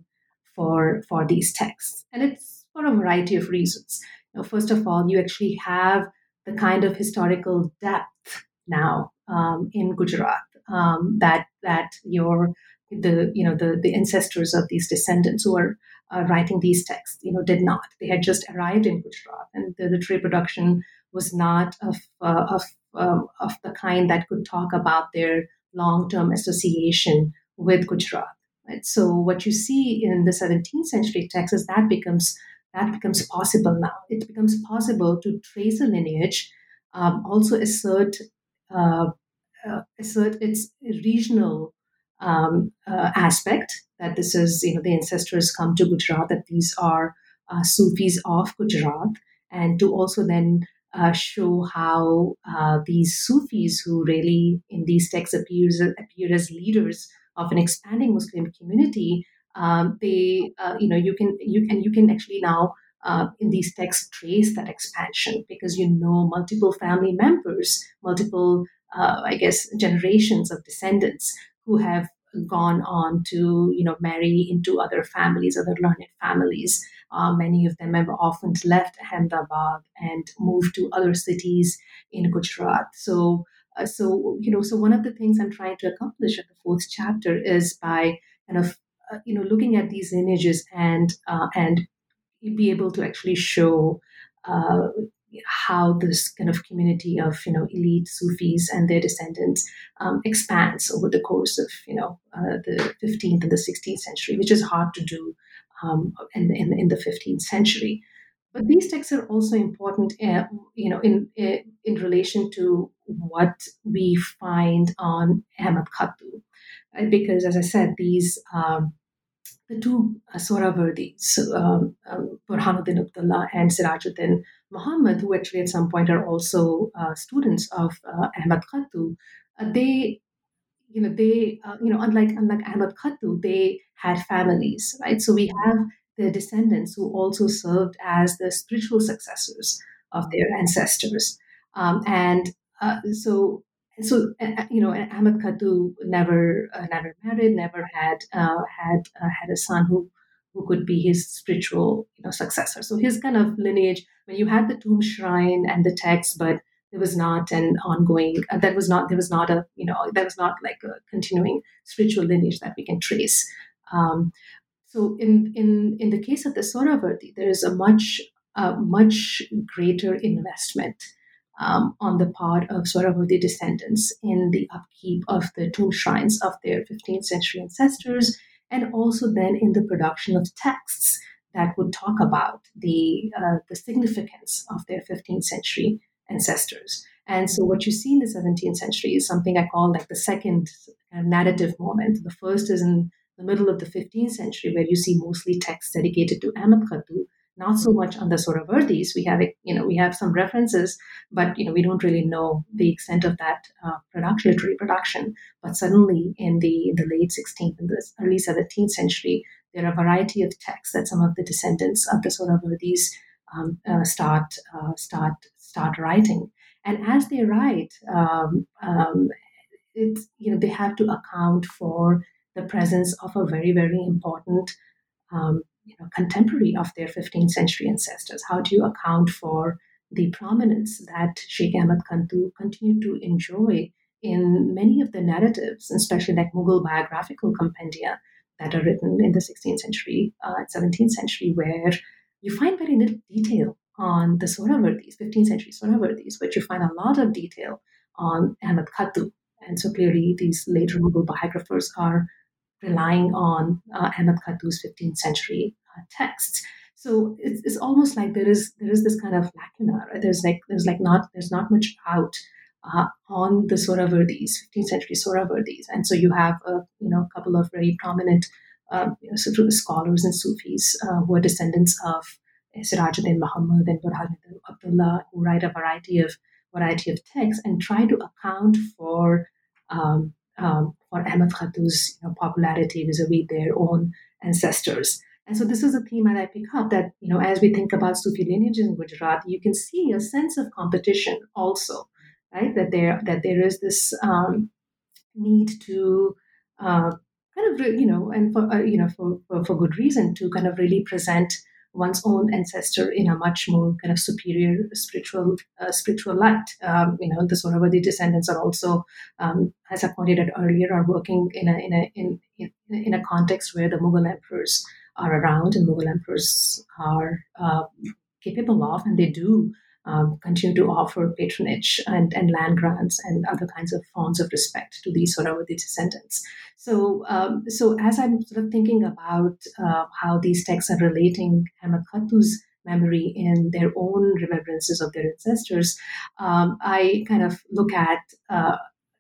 for for these texts. And it's for a variety of reasons. You know, first of all you actually have the kind of historical depth now um, in Gujarat um, that that your the you know the the ancestors of these descendants who are uh, writing these texts you know did not they had just arrived in Gujarat and the literary production was not of uh, of um, of the kind that could talk about their long term association with Gujarat. Right? So what you see in the 17th century texts is that becomes that becomes possible now. It becomes possible to trace a lineage, um, also assert uh, uh, assert its regional um, uh, aspect that this is you know the ancestors come to Gujarat that these are uh, Sufis of Gujarat, and to also then uh, show how uh, these Sufis, who really in these texts appears, appear as leaders of an expanding Muslim community, um, they, uh, you know, you can you can you can actually now uh, in these texts trace that expansion because you know multiple family members, multiple, uh, I guess, generations of descendants who have gone on to you know marry into other families, other learned families. Uh, many of them have often left Ahmedabad and moved to other cities in Gujarat. So, uh, so you know, so one of the things I'm trying to accomplish at the fourth chapter is by kind of uh, you know looking at these images and uh, and be able to actually show uh, how this kind of community of you know elite Sufis and their descendants um, expands over the course of you know uh, the 15th and the 16th century, which is hard to do um, in, in, in the 15th century. But these texts are also important, uh, you know, in, in in relation to what we find on Ahmad Khattu, because as I said, these um, the two uh, Sohrawardis, um, um, Burhanuddin Abdullah and Sirajuddin Muhammad, who actually at some point are also uh, students of uh, Ahmad Khattu, uh, they, you know, they, uh, you know, unlike unlike Ahmad Khattu, they had families, right? So we have the descendants who also served as the spiritual successors of their ancestors, um, and uh, so so you know Ahmad Khattu never uh, never married, never had uh, had uh, had a son who who could be his spiritual you know successor. So his kind of lineage, when you had the tomb shrine and the text, but there was not an ongoing uh, that was not there was not a you know that was not like a continuing spiritual lineage that we can trace. Um, so in in in the case of the Sohrawardi, there is a much uh, much greater investment um, on the part of Sohrawardi descendants in the upkeep of the tomb shrines of their 15th century ancestors, and also then in the production of texts that would talk about the, uh, the significance of their 15th century ancestors. And so, what you see in the 17th century is something I call like the second narrative moment. The first is in the middle of the 15th century, where you see mostly texts dedicated to Ahmad Khattu, not so much on the Sohrawardis. We have, you know, we have some references, but you know, we don't really know the extent of that uh, production, literary production. But suddenly, in the the late 16th and the early 17th century, there are a variety of texts that some of the descendants of the Sohrawardis um, uh, start uh, start start writing. And as they write, um, um, it's you know they have to account for the presence of a very very important um, you know, contemporary of their 15th century ancestors? How do you account for the prominence that Sheikh Ahmad Khattu continued to enjoy in many of the narratives, especially like Mughal biographical compendia that are written in the 16th century, uh, 17th century, where you find very little detail on the Sohrawardis, 15th century Sohrawardis, but you find a lot of detail on Ahmad Khattu. And so clearly, these later Mughal biographers are relying on uh, Ahmad Khattu's 15th century uh, texts. So it's, it's almost like there is there is this kind of lacuna. Right? There's like there's like not there's not much out uh, on the Sohrawardis, 15th century Sohrawardis, and so you have a you know a couple of very prominent um, you know, scholars and Sufis uh, who are descendants of Sirajuddin Muhammad and Burhanuddin Abdullah, who write a variety of variety of texts and try to account for um, um, for Ahmad you know, popularity vis-a-vis their own ancestors. And so this is a theme that I pick up that, you know, as we think about Sufi lineage in Gujarat, you can see a sense of competition also, right? That there that there is this um, need to uh, kind of, you know, and for, uh, you know, for, for, for good reason to kind of really present one's own ancestor in a much more kind of superior spiritual uh, spiritual light. Um, you know, the Sohrawardi descendants are also, um, as I pointed out earlier, are working in a in a in, in, in a context where the Mughal emperors are around and Mughal emperors are uh, capable of, and they do um, continue to offer patronage and, and land grants and other kinds of forms of respect to these Sohrawardi descendants. So, um, so as I'm sort of thinking about uh, how these texts are relating Ahmad Khattu's memory in their own remembrances of their ancestors, um, I kind of look at uh,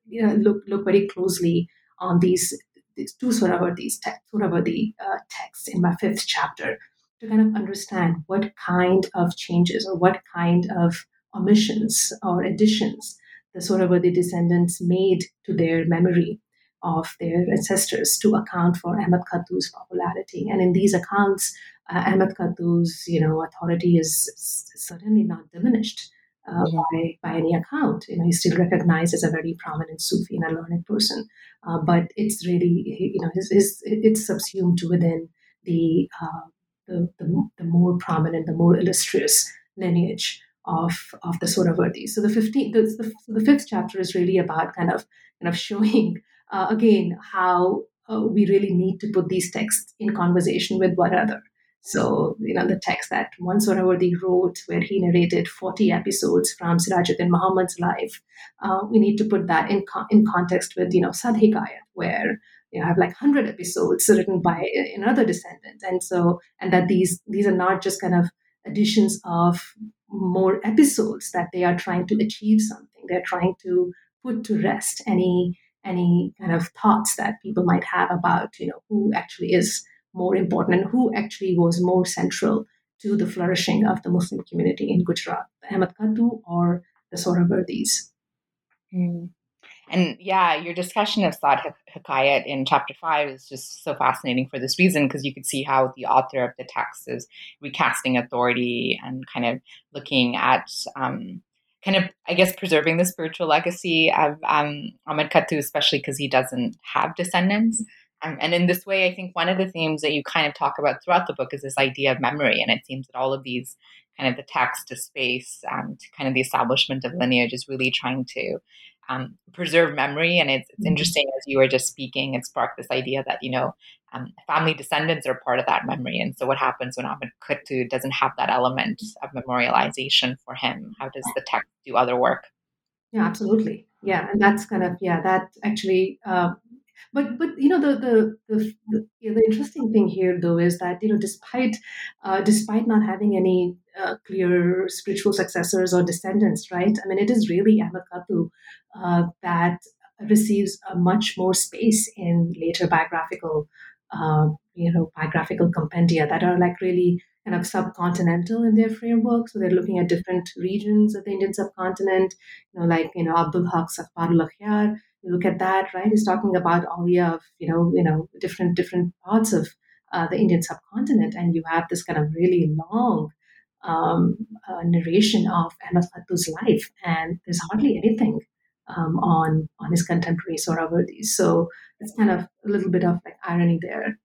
you know, look look very closely on these these two Sohrawardis te- Sohrawardi uh, texts in my fifth chapter to kind of understand what kind of changes or what kind of omissions or additions the Sohrawardi descendants made to their memory of their ancestors to account for Ahmad Khattu's popularity. And in these accounts, uh, Ahmad Khattu's you know authority is, is certainly not diminished. Uh, by, by any account. You know, he's still recognized as a very prominent Sufi and a learned person, uh, but it's really, you know, his, his, it's subsumed within the uh, the, the, the more prominent, the more illustrious lineage of, of the Sohrawardi. So the 15th, the, the, the, fifth chapter is really about kind of kind of showing uh, again how uh, we really need to put these texts in conversation with one another. So, you know, the text that one Sohrawardi wrote, where he narrated 40 episodes from Sirajuddin Muhammad's life, uh, we need to put that in, co- in context with, you know, Sad Hikayat, where you know, have like 100 episodes written by another descendant. And so and that these these are not just kind of additions of more episodes that they are trying to achieve something. They're trying to put to rest any any kind of thoughts that people might have about you know who actually is more important and who actually was more central to the flourishing of the muslim community in gujarat the ahmad khattu or the sohrawardis mm. And yeah, your discussion of Sad Hikayat in chapter five is just so fascinating for this reason, because you could see how the author of the text is recasting authority and kind of looking at um, kind of, I guess, preserving the spiritual legacy of um, Ahmad Khattu, especially because he doesn't have descendants. Um, and in this way, I think one of the themes that you kind of talk about throughout the book is this idea of memory. And it seems that all of these kind of the text to space and to kind of the establishment of lineage is really trying to um, preserve memory. And it's, it's mm-hmm. interesting as you were just speaking, it sparked this idea that, you know, um, family descendants are part of that memory. And so what happens when Ahmad Khattu doesn't have that element of memorialization for him? How does the text do other work? Yeah, absolutely. Yeah, and that's kind of yeah, that actually uh, but but you know the the the, the, you know, the, interesting thing here though is that you know despite uh, despite not having any uh, clear spiritual successors or descendants, right? I mean, it is really Ahmad Khattu uh, that receives a much more space in later biographical uh, you know biographical compendia that are like really kind of subcontinental in their framework. So they're looking at different regions of the Indian subcontinent, you know, like you know Abdul Haq's Akhbarul Akhyar look at that, right? He's talking about all of you know you know different different parts of uh, the Indian subcontinent, and you have this kind of really long um, uh, narration of Ahmad Khattu's life, and there's hardly anything um, on on his contemporary Sohrawardis. So it's kind of a little bit of like irony there.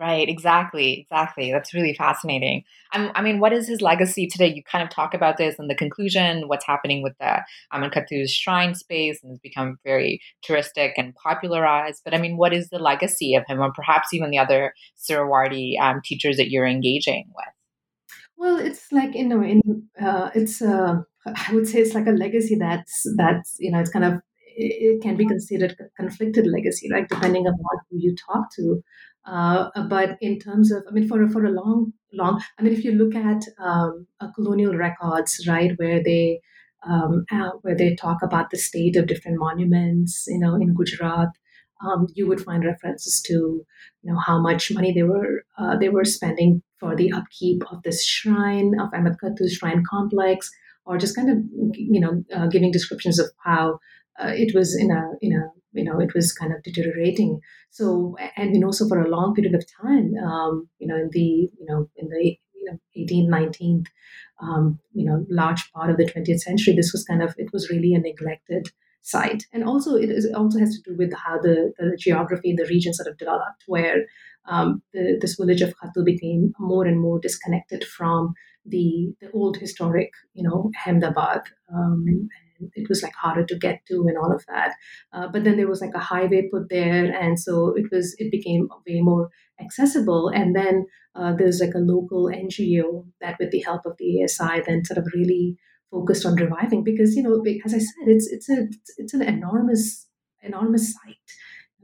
Right, exactly, exactly. That's really fascinating. I'm, I mean, what is his legacy today? You kind of talk about this in the conclusion, what's happening with the Ahmad Khattu's shrine space, and it's become very touristic and popularized. But I mean, what is the legacy of him, or perhaps even the other Suhrawardi um, teachers that you're engaging with? Well, it's like you know, in uh, it's uh, I would say it's like a legacy that's that's you know, it's kind of it can be considered a conflicted legacy, right? Depending on who you talk to. Uh, but in terms of, I mean, for for a long, long, I mean, if you look at um, colonial records, right, where they um, uh, where they talk about the state of different monuments, you know, in Gujarat, um, you would find references to, you know, how much money they were uh, they were spending for the upkeep of this shrine of Ahmad shrine complex, or just kind of, you know, uh, giving descriptions of how uh, it was in a in a you know, it was kind of deteriorating. So, and you know, so for a long period of time, um, you know, in the, you know, in the you know, 18th, 19th, um, you know, large part of the 20th century, this was kind of, it was really a neglected site. And also, it, is, also has to do with how the, the geography the region sort of developed, where um, the, this village of Khattu became more and more disconnected from the, the old historic, you know, Ahmedabad. Um, it was like harder to get to and all of that. Uh, but then there was like a highway put there, and so it was it became way more accessible. And then uh, there's like a local NGO that, with the help of the ASI, then sort of really focused on reviving because you know, as I said, it's it's a it's an enormous enormous site.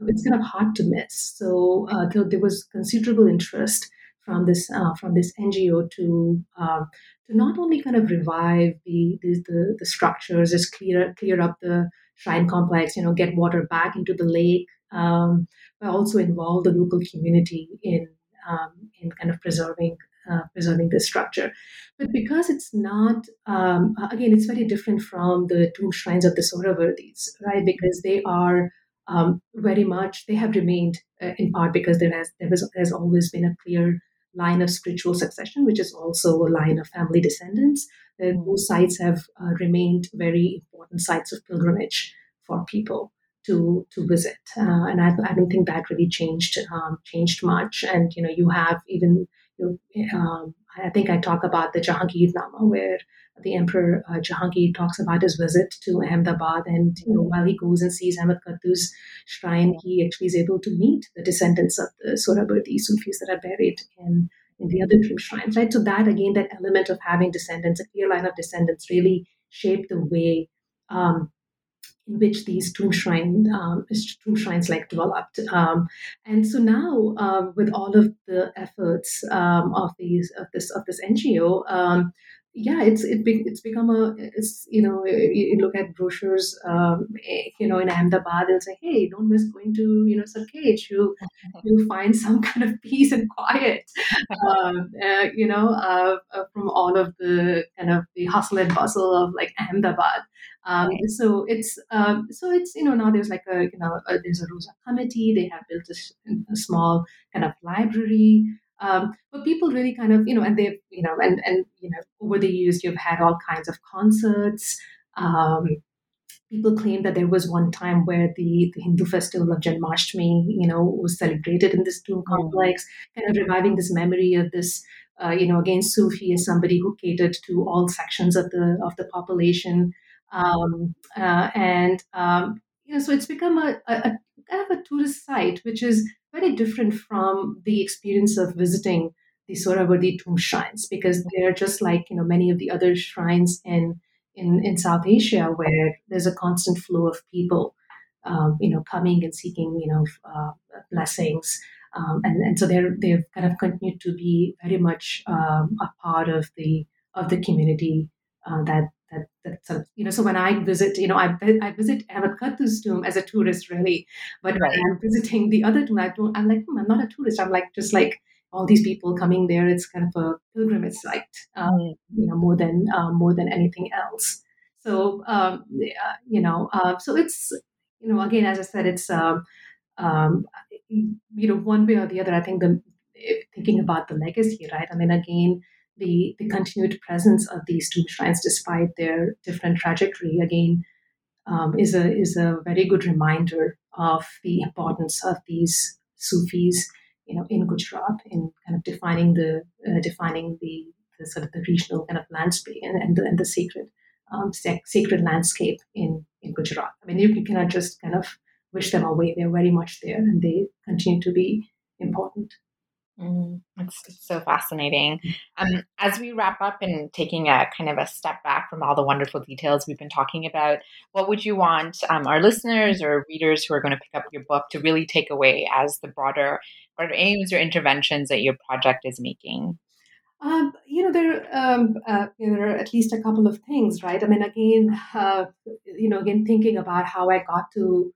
It's kind of hard to miss. So uh, there was considerable interest from this uh, from this NGO to um, to not only kind of revive the the, the, structures, just clear clear up the shrine complex, you know, get water back into the lake, um, but also involve the local community in um, in kind of preserving uh, preserving the structure. But because it's not, um, again, it's very different from the tomb shrines of the Sohravardis, right? Because they are um, very much, they have remained uh, in part because there has there has always been a clear line of spiritual succession, which is also a line of family descendants. Mm. Those sites have uh, remained very important sites of pilgrimage for people to to visit, uh, and I, I, don't think that really changed um, changed much. And you know, you have even um, I think I talk about the Jahangirnama, where the Emperor uh, Jahangir talks about his visit to Ahmedabad, and you know, while he goes and sees Ahmad Khattu's shrine, he actually is able to meet the descendants of the Sohrawardi Sufis that are buried in in the other tomb shrines, right? So that again, that element of having descendants, a clear line of descendants, really shaped the way um, in which these tomb shrine um, tomb shrines like developed. Um, and so now, uh, with all of the efforts um, of these of this of this NGO, um, yeah, it's it be, it's become a it's you know you look at brochures um, eh, you know in Ahmedabad and say hey don't miss going to you know Sarkhej. You [laughs] you find some kind of peace and quiet. Um, uh, you know uh, uh, from all of the kind of the hustle and bustle of like Ahmedabad. Um, so it's um, so it's you know now there's like a you know a, there's a Roza committee. They have built a, a small kind of library um, but people really kind of, you know, and they've, you know, and and you know, over the years you've had all kinds of concerts. Um, people claim that there was one time where the, the Hindu festival of Janmashtami, you know, was celebrated in this tomb mm. complex, kind of reviving this memory of this, uh, you know, again, Sufi is somebody who catered to all sections of the of the population, um, uh, and um, you know, so it's become a, a, a kind of a tourist site, which is very different from the experience of visiting the Sohrawardi tomb shrines because they're just like you know many of the other shrines in in, in South Asia where there's a constant flow of people um, you know coming and seeking you know uh, blessings. Um, and and so they're they've kind of continued to be very much um, a part of the of the community uh, that that that sort of, you know so when i visit you know i, I visit ahmed tomb as a tourist really but right. when i'm visiting the other tomb I don't, i'm like hmm, i'm not a tourist i'm like just like all these people coming there it's kind of a pilgrimage site um, mm. you know more than uh, more than anything else so um, yeah, you know uh, so it's you know again as i said it's um, um, you know one way or the other i think the thinking about the legacy right i mean again the, the continued presence of these two shrines, despite their different trajectory, again, um, is a is a very good reminder of the importance of these Sufis, you know, in Gujarat, in kind of defining the uh, defining the, the, sort of the regional kind of landscape and, and the, and the sacred um, sacred landscape in in Gujarat. I mean, you cannot just kind of wish them away; they're very much there, and they continue to be important. Mm, it's, it's, so fascinating. Um, as we wrap up and taking a kind of a step back from all the wonderful details we've been talking about, what would you want um, our listeners or readers who are going to pick up your book to really take away as the broader, broader aims or interventions that your project is making? Um, you know, there, um, uh, you know, there are at least a couple of things, right? I mean, again, uh, you know, again, thinking about how I got to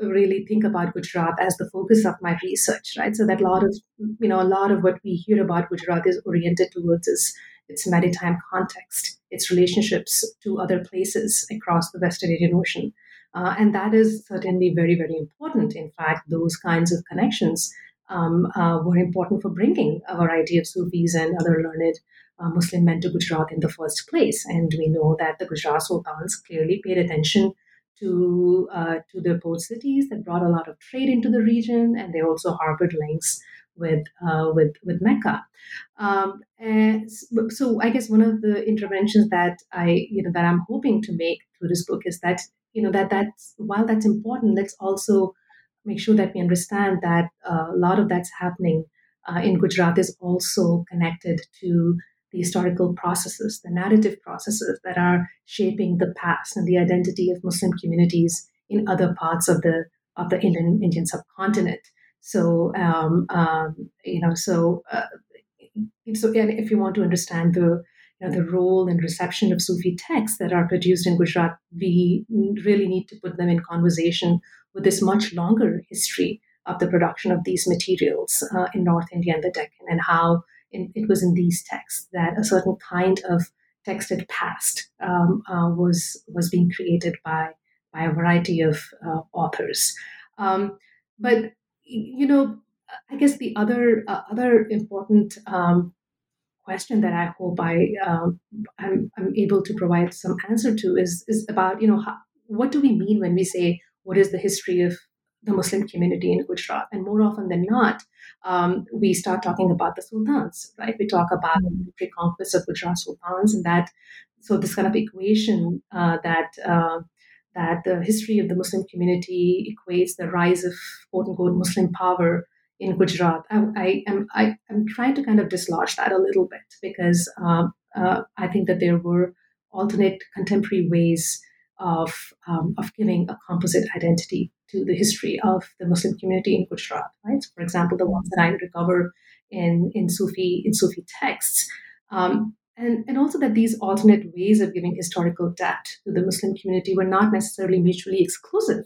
really think about Gujarat as the focus of my research, right? So that a lot of you know a lot of what we hear about Gujarat is oriented towards its its maritime context, its relationships to other places across the Western Indian Ocean. Uh, and that is certainly very, very important. In fact, those kinds of connections um, uh, were important for bringing a variety of Sufis and other learned uh, Muslim men to Gujarat in the first place. And we know that the Gujarat sultans clearly paid attention to uh, to the port cities that brought a lot of trade into the region, and they also harbored links with uh, with with Mecca. Um, and so, I guess one of the interventions that I you know that I'm hoping to make through this book is that you know that that's while that's important, let's also make sure that we understand that uh, a lot of that's happening uh, in Gujarat is also connected to the historical processes, the narrative processes that are shaping the past and the identity of Muslim communities in other parts of the of the Indian Indian subcontinent. So um, um, you know, so uh, so and if you want to understand the you know, the role and reception of Sufi texts that are produced in Gujarat, we really need to put them in conversation with this much longer history of the production of these materials uh, in North India and the Deccan, and how in, it was in these texts that a certain kind of texted past um, uh, was was being created by by a variety of uh, authors. Um, but you know, I guess the other uh, other important um, question that I hope I um, I'm, I'm, able to provide some answer to is is about you know how, what do we mean when we say what is the history of the Muslim community in Gujarat. And more often than not, um, we start talking about the sultans, right? We talk about the military the conquest of Gujarat sultans, and that so this kind of equation uh, that uh, that the history of the Muslim community equates the rise of quote unquote Muslim power in Gujarat. I, I am I am trying to kind of dislodge that a little bit because um, uh, I think that there were alternate contemporary ways of um, of giving a composite identity to the history of the Muslim community in Gujarat. Right, So for example, the ones that I recover in in Sufi in Sufi texts, um, and and also that these alternate ways of giving historical depth to the Muslim community were not necessarily mutually exclusive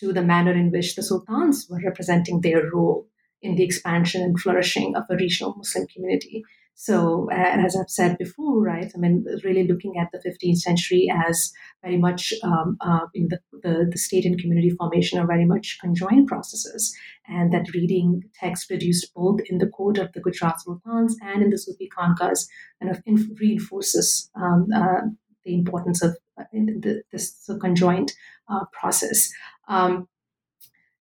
to the manner in which the sultans were representing their role in the expansion and flourishing of a regional Muslim community. So, and as I've said before, right, I mean, really looking at the 15th century as very much um, uh, in the, the, the, state and community formation are very much conjoined processes, and that reading texts produced both in the court of the Gujarat Sultans and in the Sufi Khanqahs kind of reinforces um, uh, the importance of uh, the, this conjoined uh, process. Um,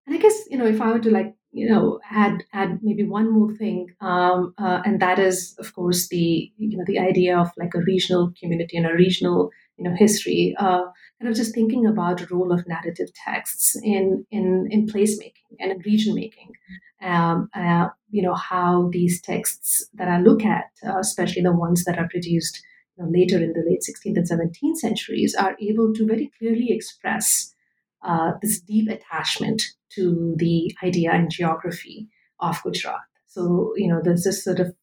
and I guess, you know, if I were to like you know add add maybe one more thing um, uh, and that is of course the you know the idea of like a regional community and a regional you know history uh, kind of just thinking about the role of narrative texts in in in placemaking and in region making um, uh, you know how these texts that i look at uh, especially the ones that are produced you know, later in the late 16th and 17th centuries are able to very clearly express uh, this deep attachment to the idea and geography of Gujarat. So, you know, there's this sort of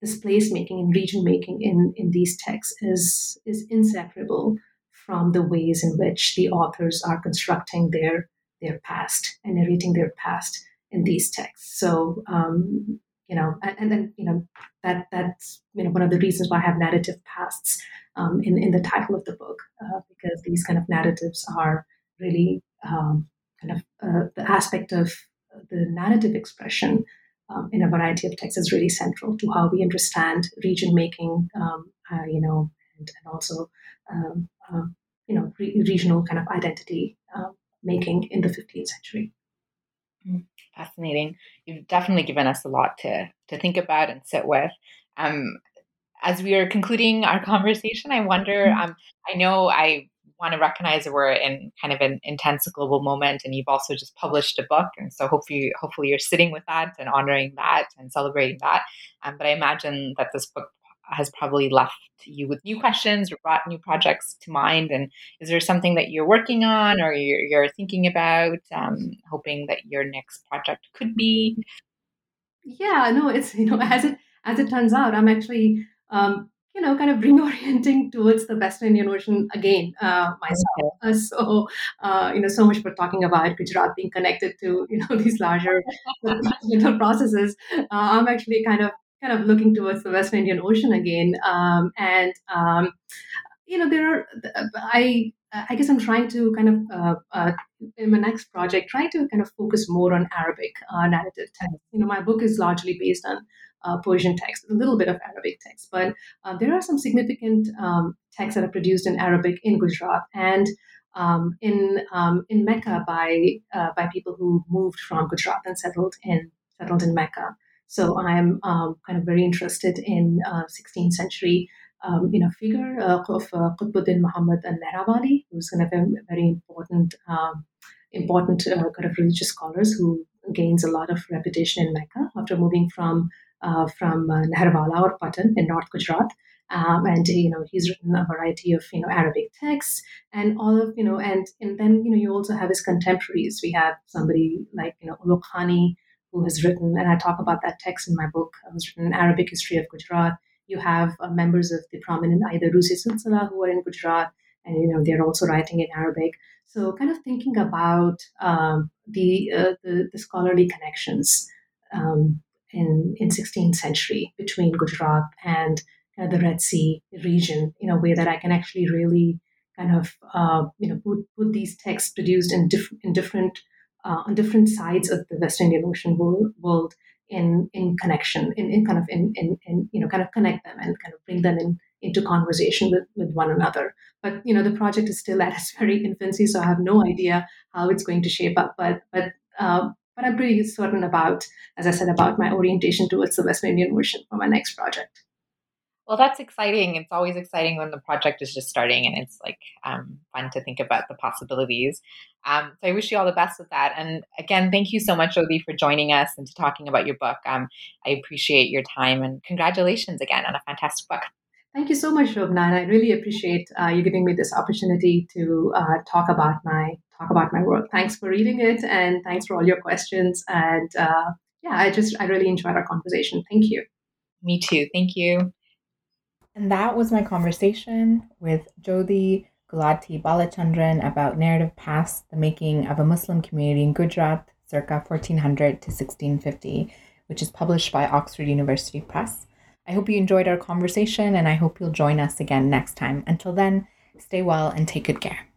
this place making and region making in, in these texts is, is inseparable from the ways in which the authors are constructing their, their past and narrating their past in these texts. So, um, you know, and, then, you know, that that's, you know, one of the reasons why I have narrative pasts um, in, in the title of the book, uh, because these kind of narratives are really um, kind of uh, the aspect of the narrative expression um, in a variety of texts is really central to how we understand region making, um, uh, you know, and, and also, um, uh, you know, re- regional kind of identity uh, making in the 15th century. Mm, fascinating. You've definitely given us a lot to to think about and sit with. Um, as we are concluding our [laughs] conversation, I wonder. Mm-hmm. Um, I know I want to recognize that we're in kind of an intense global moment and you've also just published a book and so hopefully hopefully you're sitting with that and honoring that and celebrating that. Um, but i imagine that this book has probably left you with new questions or brought new projects to mind and is there something that you're working on or you're, you're thinking about um, hoping that your next project could be? Yeah no it's [laughs] you know as it as it turns out i'm actually um, you know, kind of [laughs] reorienting towards the Western Indian Ocean again uh, myself. Uh, so, uh, you know, so much for talking about Gujarat being connected to, [laughs] you know, these larger [laughs] processes. Uh, I'm actually kind of kind of looking towards the Western Indian Ocean again, um, and um, you know, there are I I guess I'm trying to kind of, uh, uh, in my next project, try to kind of focus more on Arabic uh, narrative text. You know, my book is largely based on uh, Persian text, a little bit of Arabic text, but uh, there are some significant um, texts that are produced in Arabic in Gujarat and um, in um, in Mecca by uh, by people who moved from Gujarat and settled in settled in Mecca. So I'm um, kind of very interested in 16th century um, you know, figure uh, of uh, Qutbuddin Muhammad al-Nehrawali, who's kind of a very important, um, important uh, kind of religious scholars who gains a lot of reputation in Mecca after moving from uh, from uh, Nehrawala or Patan in North Gujarat. Um, and you know he's written a variety of you know Arabic texts and all of you know and and then you know you also have his contemporaries. We have somebody like you know Ulugh Khani who has written and I talk about that text in my book. It was written Arabic history of Gujarat you have uh, members of the prominent Aidarusi Silsila who are in Gujarat, and you know they're also writing in Arabic. So, kind of thinking about um, the, uh, the, the scholarly connections um, in in 16th century between Gujarat and uh, the Red Sea region in a way that I can actually really kind of uh, you know put, put these texts produced in in different uh, on different sides of the West Indian Ocean world, world in in connection, in, in kind of in, in, in you know kind of connect them and kind of bring them in into conversation with, with one another. But you know the project is still at its very [laughs] infancy, so I have no idea how it's going to shape up. But but uh, but I'm pretty certain about, as I said, about my orientation towards the West Indian Ocean for my next project. Well, that's exciting. It's always exciting when the project is just starting and it's like um, fun to think about the possibilities. Um, so I wish you all the best with that. And again, thank you so much, Jyoti, for joining us and to talking about your book. Um, I appreciate your time and congratulations again on a fantastic book. Thank you so much, Shobhana, and I really appreciate uh, you giving me this opportunity to uh, talk about my talk about my work. Thanks for reading it, and thanks for all your questions. And uh, yeah, I just I really enjoyed our conversation. Thank you. Me too. Thank you. And that was my conversation with Jyoti Gulati Balachandran about narrative past the making of a Muslim community in Gujarat circa 1400 to 1650, which is published by Oxford University Press. I hope you enjoyed our conversation and I hope you'll join us again next time. Until then, stay well and take good care.